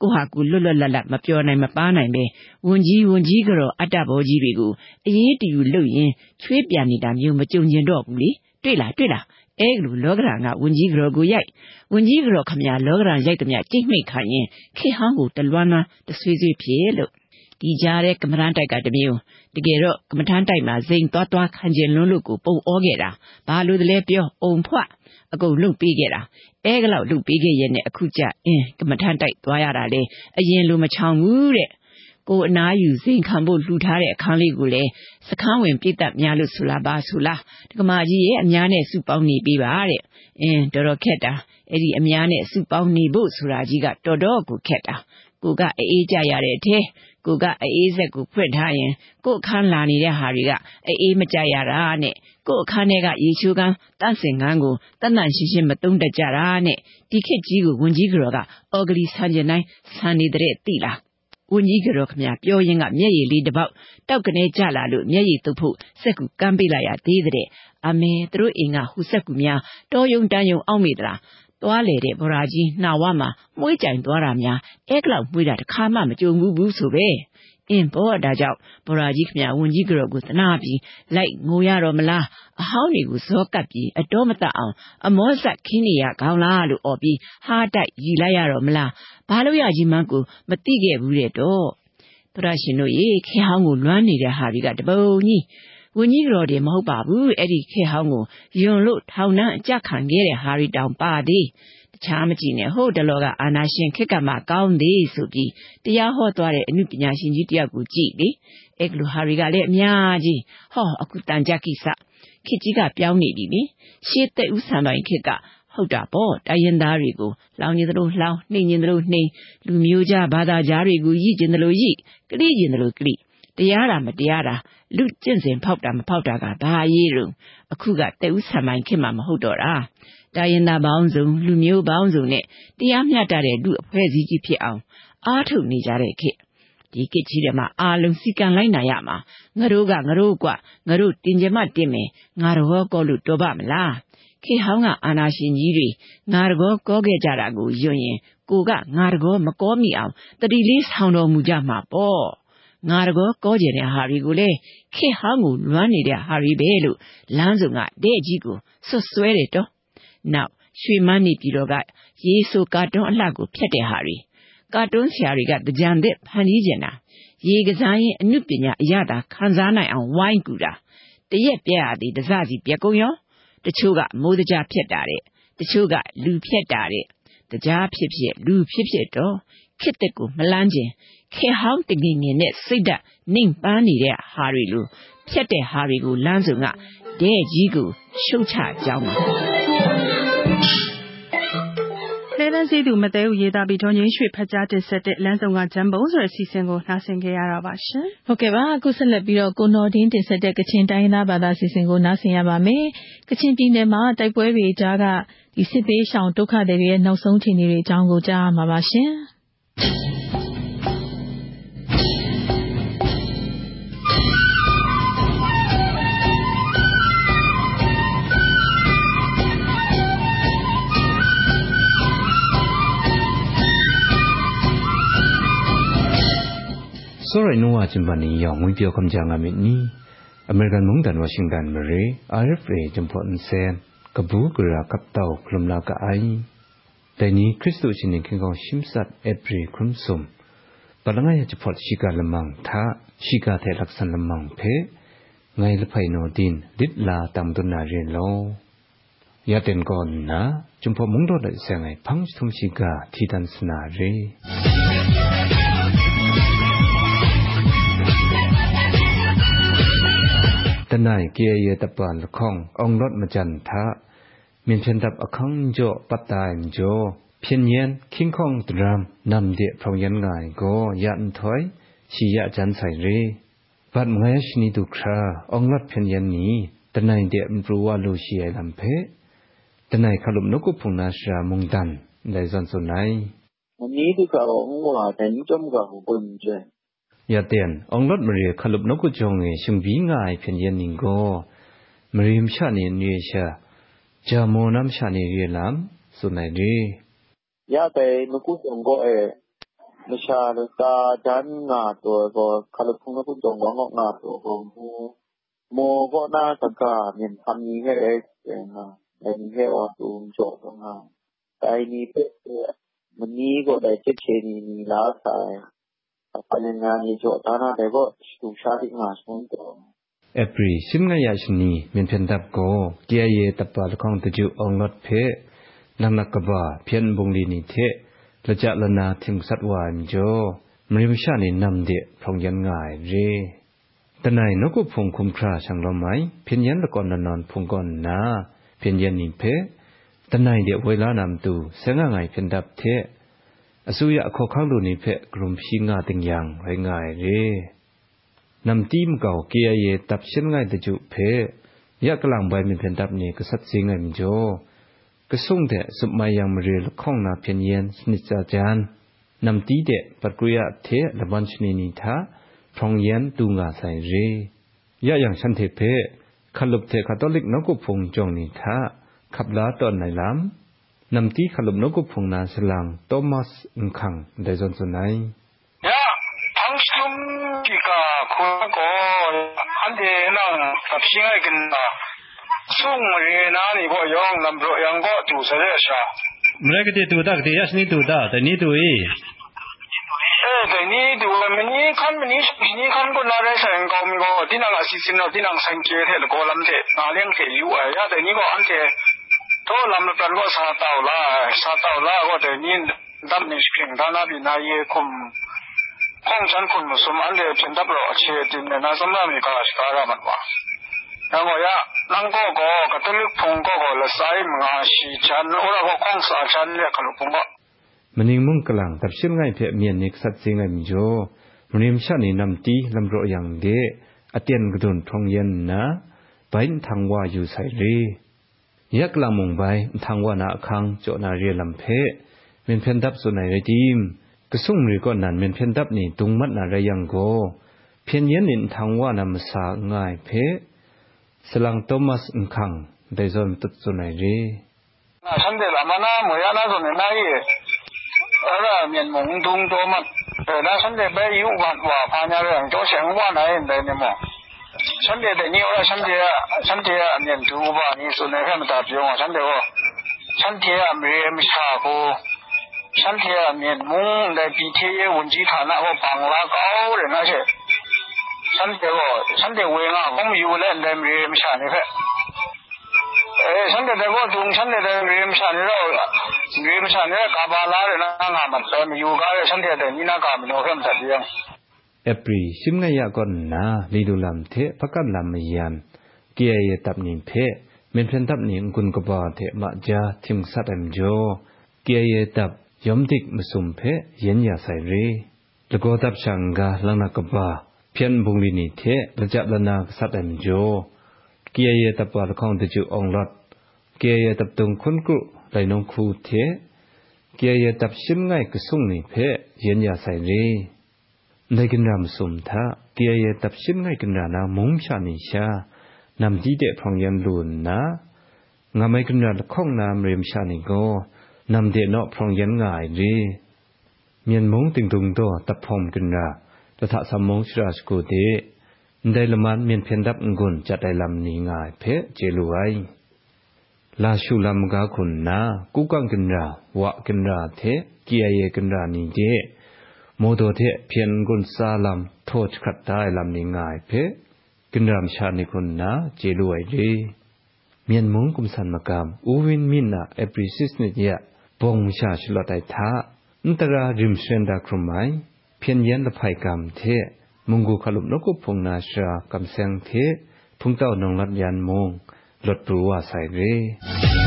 ကိုဟာကူလွတ်လွတ်လပ်လပ်မပြောနိုင်မပါနိုင်ပဲဝန်ကြီးဝန်ကြီးကတော့အတ္တဘောကြီးတွေကိုအေးအေးတူလို့ရင်ချွေးပြန်နေတာမျိုးမကြုံကျင်တော့ဘူးလေတွေ့လားတွေ့လားအဲလိုလောကရန်ကဝန်ကြီးကြော်ကိုရိုက်ဝန်ကြီးကြော်ခမရလောကရန်ရိုက်သည်မြကြိတ်မိတ်ခိုင်းရင်ခေဟန်းကိုတလွမ်းလွမ်းတဆွေးဆွေးဖြစ်လို့ ဒီကြားတဲ့ကမ္မထန်တိုက်ကတမျိုးတကယ်တော့ကမ္မထန်တိုက်မှာဇိမ်သွားသွားခံကျင်လွန်းလို့ကိုပုံဩခဲ့တာဘာလို့တလဲပြောအုံဖွအကုန်လှုပ်ပေးခဲ့တာအဲကလောက်လှုပ်ပေးခဲ့ရဲ့နဲ့အခုကျအင်းကမ္မထန်တိုက်သွားရတာလေအရင်လိုမချောင်ဘူးတဲ့ကိုအနားယူစိန်ခံဖို့လှူထားတဲ့အခန်းလေးကိုလည်းစခန်းဝင်ပြည့်တက်များလို့ဆိုလာပါဆိုလားဒကမာကြီးရဲ့အများနဲ့စုပေါင်းနေပေးပါတဲ့အင်းတော်တော်ခက်တာအဲ့ဒီအများနဲ့စုပေါင်းနေဖို့ဆိုတာကြီးကတော်တော်ကိုခက်တာကိုကအေးကြရတဲ့အထဲ ကိုကအေးဆက်ကိုဖွင့်ထားရင် ကိုအခန်းလာနေတဲ့ဟာတွေကအေးမကြရတာနဲ့ကိုအခန်းထဲကရေချိုးကန်းတန့်စင်ကန်းကိုတန်တန်ရှင်းရှင်းမသုံးတတ်ကြတာနဲ့ဒီခေတ်ကြီးကိုဝန်ကြီးကြော်ကအော်ဂလီဆန်ကျင်တိုင်းဆန်နေတဲ့တိလားဝန်ကြီးကြော်ခမပြောရင်းကမျက်ရည်လေးတစ်ပေါက်တောက်ကနေကြလာလို့မျက်ရည်တုပ်ဖို့စက်ကူကမ်းပေးလိုက်ရသေးတဲ့အမေတို့အိမ်ကဟူစက်ကူများတော်ယုံတန်းယုံအောက်မိသလား သွားလေတဲ့ဗရာကြီးနှာဝမှာမွှေးကြိုင်သွားတာများအဲကလောက်မွှေးတာတစ်ခါမှမကြုံဘူးဘူးဆိုပဲအင်းဘောဒါကြောင့်ဗရာကြီးခမဝန်ကြီးကြောကိုသနာပြီးလိုက်ငိုရတော့မလားအဟောင်းတွေကိုဇောကပ်ပြီးအတော်မတတ်အောင်အမောဆက်ခင်းနေရကောင်းလားလို့អော်ပြီးဟာတိုက်ရီလိုက်ရတော့မလားဘာလို့ရကြီးမန်းကိုမသိခဲ့ဘူးတဲ့တော့တရရှင်တို့ရေခေဟောင်းကိုလွမ်းနေတဲ့ဟာတွေကတပုံကြီး ဝင်းကြီးကြော်တယ်မဟုတ်ပါဘူးအဲ့ဒီခေဟောင်းကိုယွန်လို့ထောင်နှံအကြခံခဲ့တဲ့ဟာရီတောင်ပါသေးတခြားမကြည့်နဲ့ဟုတ်တလောကအာနာရှင်ခက်ကမှကောင်းသေးဆိုပြီးတရားဟောသွားတဲ့အမှုပညာရှင်ကြီးတယောက်ကိုကြည့်လေအဲ့ကလူဟာရီကလည်းအများကြီးဟောအခုတန်ကြကိစ္စခေကြီးကပြောင်းနေပြီလေရှေးသက်ဥဆန်ပိုင်းခေတ်ကဟုတ်တာပေါ့တိုင်းရင်သားတွေကိုလောင်ကျင်သလိုလောင်နှိမ်ကျင်သလိုနှိမ်လူမျိုးကြဘာသာကြားတွေကိုရည်ကျင်သလိုရည်ကလိကျင်သလိုကလိ တရားတာမတရားတာလူကျင့်စဉ်ဖောက်တာမဖောက်တာကဘာရေးလို့အခုကတဲဥဆံမိုင်းခင်မှာမဟုတ်တော့တာတာရင်သားပေါင်းစုံလူမျိုးပေါင်းစုံနဲ့တရားမျှတတဲ့လူအဖွဲ့အစည်းကြီးဖြစ်အောင် အားထုတ်နေကြတဲ့ခေတ်ဒီကိကြီးတွေမှာအာလုံးစီကံလိုက်နိုင်ရမှာငါတို့ကငါတို့ကငါတို့တင်ကြမတင်မယ်ငါတော့ကောလို့တော်ပါမလားခေဟောင်းကအာနာရှင်ကြီးတွေငါတကောကောခဲ့ကြတာကိုယွရင်ကိုကငါတကောမကောမိအောင်တတိလေးဆောင်တော်မူကြမှာပေါ့ ငါတကောကောကျင်တဲ့ဟာတွေကိုလေခေဟောင်းကိုလွမ်းနေတဲ့ဟာတွေပဲလို့လမ်းစုံကတဲ့ကြီးကိုဆွတ်ဆွဲတယ်တော့နောက်ရွှေမန်းနေပြည်တော်ကရေဆိုကာတွန်းအလှကိုဖျက်တဲ့ဟာတွေကာတွန်းဆရာတွေကကြံတဲ့ဖန်တီးကျင်တာရေကစားရင်အနုပညာအရသာခံစားနိုင်အောင်ဝိုင်းကူတာတရက်ပြက်ရသည်တစစီပြက်ကုန်ရောတချို့ကမိုးတကြားဖြစ်တာတဲ့တချို့ကလူဖြစ်တာတဲ့တကြားဖြစ်ဖြစ်လူဖြစ်ဖြစ်တော့ခစ်တဲ့ကိုမလန်းခြင်း ခေဟောင်းတငင်ငင်နဲ့စိတ်ဓာတ်နှိမ်ပန်းနေတဲ့ဟာတွေလိုဖြတ်တဲ့ဟာတွေကိုလမ်းစုံကတဲ့ကြီးကိုရှုတ်ချကြောင်းပါလဲလန်းစည်းသူမသေးဦးရေးသားပြီးဒေါ်ငင်းရွှေဖတ်ကြားတင်ဆက်တဲ့လမ်းဆောင်ကဂျမ်ဘုံဆိုတဲ့စီစဉ်ကိုနှာစင်ခဲ့ရတာပါရှင်။ဟုတ်ကဲ့ပါအခုဆက်လက်ပြီးတော့ကိုနော်ဒင်းတင်ဆက်တဲ့ကချင်တိုင်းသားဘာသာစီစဉ်ကိုနှာစင်ရပါမယ်။ကချင်ပြည်နယ်မှာတိုက်ပွဲတွေကြားကဒီစစ်ပေးရှောင်ဒုက္ခတွေရဲ့နောက်ဆုံးခြေအနေတွေအကြောင်းကိုကြားမှာပါရှင်။စောရိုင်နိုဝါချင်ပနီယောင်ငွေပြောကံကြငါမီနီအမေ Sorai Noah Jimbani Yang Wimpio Kamjanga Mitni American Mungdan Washington Murray RFA Jumpot Nsen Kabu Gura Kaptau Krumla Ka Ai Dani Kristo Chinin Kingo Shimsat Epri Krumsum Palangaya Jipot Shika Lamang Tha Shika Te Laksan Lamang Phe Ngai Lapai No Din Dit La Tam Dun Na Rin Lo Yaten Gon Na Jumpo Mungdo Da Sengai Phang Thum Shika Thidan Sna Re ตนายเกียเยตปานละข้ององรถมาจันทะมีเพียนดับอคังโจปัตตายโจเพียนเย็นคิงข้องตรามนำเดียพรองยันง่ายก็ยันถอยชียะจันใส่เรบัดมายชนิดุคราองรถเพียนยันนี้ตนายเดียมรู้ว่าลูชีไอลำเพตนายขลุมนกุพุงนาชรามงดันได้ซอนสุนัยนี้ที่เขาว่าแต่นี้จมกับบุญเจ ya ten ong lot mari khalup no ku chong nge shung bi ngai phen yen ning go mari m sha ni ni sha ja mo nam sha ni ri lam su nai ri ya te no ku chong go e ma sha de ta dan nga to go khalup phung no ku chong go ngok nga to go mo mo go na ta ka min tham ni he e na ai ni he o tu cho to nga ai ni pe mani go da che che ni ni la sai Palinani jo tana dego stu shadi nga sun to. April sim nga ya shni min phen dap ko kia ye tapal khong tu ju ong lot phe nang nak ba phian bung li ni the la ja la na thim sat wa mi jo มริมชานีนำเดพ รองยันง่ายเรตนายนกุพงคุมคราช่างลมไหมเพียงยันละก่อนนอนพงก่อนนาเพียงยันนิเพตนายเ ดียเวลานำตูเสงง่ายเพียงดับเทอสุยะขอข้างดูนิเพกลุ่มพิงาติงยังไว้ง่ายเรนำทีมเก่าเกียเยตับเช่นง่ายตะจุเพยะกลางใบมีเพียงดับนี้ก็สัตสิงไงมิโจก็ส่งแต่สุมายังมเรียลข้องนาเพียงยันสนิจจานนำตีเดปกริยะเทละบัญชนีนิทาพรองยันตูงาใส่เรยะอย่างฉันเทเพขลุบเทคาทอลิกนกุพงจงนิทาขับลาตอนไหนลำ นำที่ขลุ่มนกุพงนาสลังโตมัสอุนคังได้จนสุนัยยะทั้งซุมกิกาคนก็อันเดนังตับชิงไอกันนะซุงเรนานี่บ่ยองลำโรยังก็จูเสเรชาเมื่อกติตูดักเดียชนิตูดาแต่นี้ตูเอเออแต่นี้ดูมันนี้ขั้นมันนี้นี้ขั้นก็น่าได้แสงกอมก็ที่นางอาศิสินเอาที่นางสังเกตเห็นก็ลำเทนาเลี้ยงเทอยู่ไอ้ยะแต่นี้ก็อันเท to lamlutan go sa tau la sa tau la go de ni dam ni spring da na bi na ye kum kum san kun mu sum an de chen dab lo che tin na sam la mi ka sa ra ma ba na go ya nang go go ka tu mi phong go go la sai ma shi chan ora go kong sa chan le ka lu pung ba มนิงมุ่งกลางตับเชื่อมง่ายเพียเมียนนิกสัตเซงไงมิโจมนิมชาในนำตีลำโรอย่างเดอเตียนกระดุนทองเย็นนะไปทางว่าอยู่ใส่รี ยักลำมุงใบทางว่านาคังโจนาเรียลำเพเมนเพนดับสุนัยไรดีมกระซุ่มรีก็นันเมนเพนดับนี่ตุงมัดนาไรยังโก เพียนเย็นนินทางว่านามสาง่ายเพสลังโตมัสอุคังได้จนตุสุนัยรีนาฉันเดลามานาโมยานาสุนัยนายเออเมียนมงตุงโตมัดเออนาฉันเดลไปยุวันว่าพาญาเรื่องโจเสียงว่าไหนเดนเนี่ยมั้ง 샴디야 샴디야 샴디야 아니면 누구봐 아니 손에 헤매다 비용아 샴디고 샴디야 매미 사고 샴디야 아니면 뭔데 비티에 원지 하나고 방라 가오래 나셔 샴디고 샴디 왜나 공미 요래인데 매미 사네 해 에, 상대 되고 동산대 되는 위임산이라 위임산이라 가발라를 나가면 좀 유가를 상대 되는 이나가면 오염 다 비용 April simnga ya kon na lidulam the pakat lam yan kia ye tap nim phe men phen tap nim kun ko ba the ma ja thim sat am jo kia ye tap yom dik musum phe yen ya sai re le go tap chang ga lang na ko ba phian bung li ni the la ja la na sat am jo kia ye tap pa khong de ju ong lot kia ye tap tung khun ku lai nong khu the kia ye tap sim ngai kusung ni phe yen ya sai re ใส่รีในกินรำสุมทะเกียยตับชิมง่ายกินรานามุงชานิชานำที่เดพองยันลุนนะงาไม่กินราข้องนามเรียมชานิโกนำเดเนาะพองยันง่ายรีเมียนมงติงตุงโตตับพอมกินราละทะสมงชราสกูเดได้ละมันเมียนเพียนดับงุนจะได้ลำนี้ง่ายเพเจลุไอลาชูลำกาคุณนากุกังกินราวะกินราเทเกียเยกินรานีเจ โมโดเทเพียนกุนซาลำโทษขัดได้ลำนี้ง่ายเพกินรามชาในคุณนาเจรวยดีเมียนมงกุมสันมกามอูวินมินนาเอปริซิสนิเยปงชาชลอดไอทาอันตราริมเซนดาครุมไมเพียนยันละภัยกรรมเทมุงกูขลุบนกุพงนาชรากำแสงเทพุงเต้านองรัดยันมงลดปรูว่าใส่เร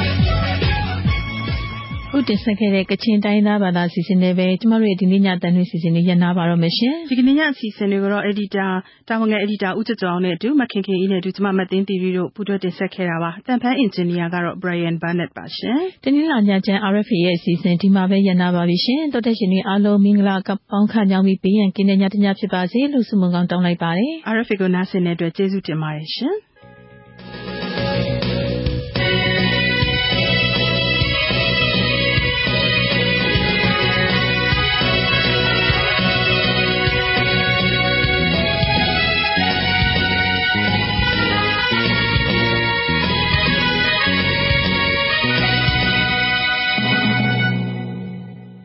ဟုတ်တင်ဆက်ခဲ့တဲ့ကချင်တိုင်းသားဘာသာစီစဉ်တွေပဲကျမတို့ရဲ့ဒီနေ့ညတန်လွှင့်စီစဉ်လေးရနာပါတော့မယ်ရှင်ဒီကနေ့ညအစီအစဉ်တွေကိုတော့ editor တာဝန်ခံ editor ဦးကျော်ကျော်အောင်နဲ့အတူမခင်ခင်အီးနဲ့အတူကျမမသိန်းတီရီတို့ပူးတွဲတင်ဆက်ခဲ့တာပါတန်ဖန် engineer ကတော့ Brian Burnett ပါရှင်တနင်္လာညချမ်း RFA ရဲ့အစီအစဉ်ဒီမှာပဲရနာပါပြီရှင်တော်တဲ့ရှင်တွေအားလုံးမင်္ဂလာကပေါင်းခန့်ကြောင်းပြီးဘေးရန်ကင်းတဲ့ညတညဖြစ်ပါစေလို့ဆုမွန်ကောင်းတောင်းလိုက်ပါတယ် RFA ကိုနားဆင်တဲ့အတွက်ကျေးဇူးတင်ပါတယ်ရှင်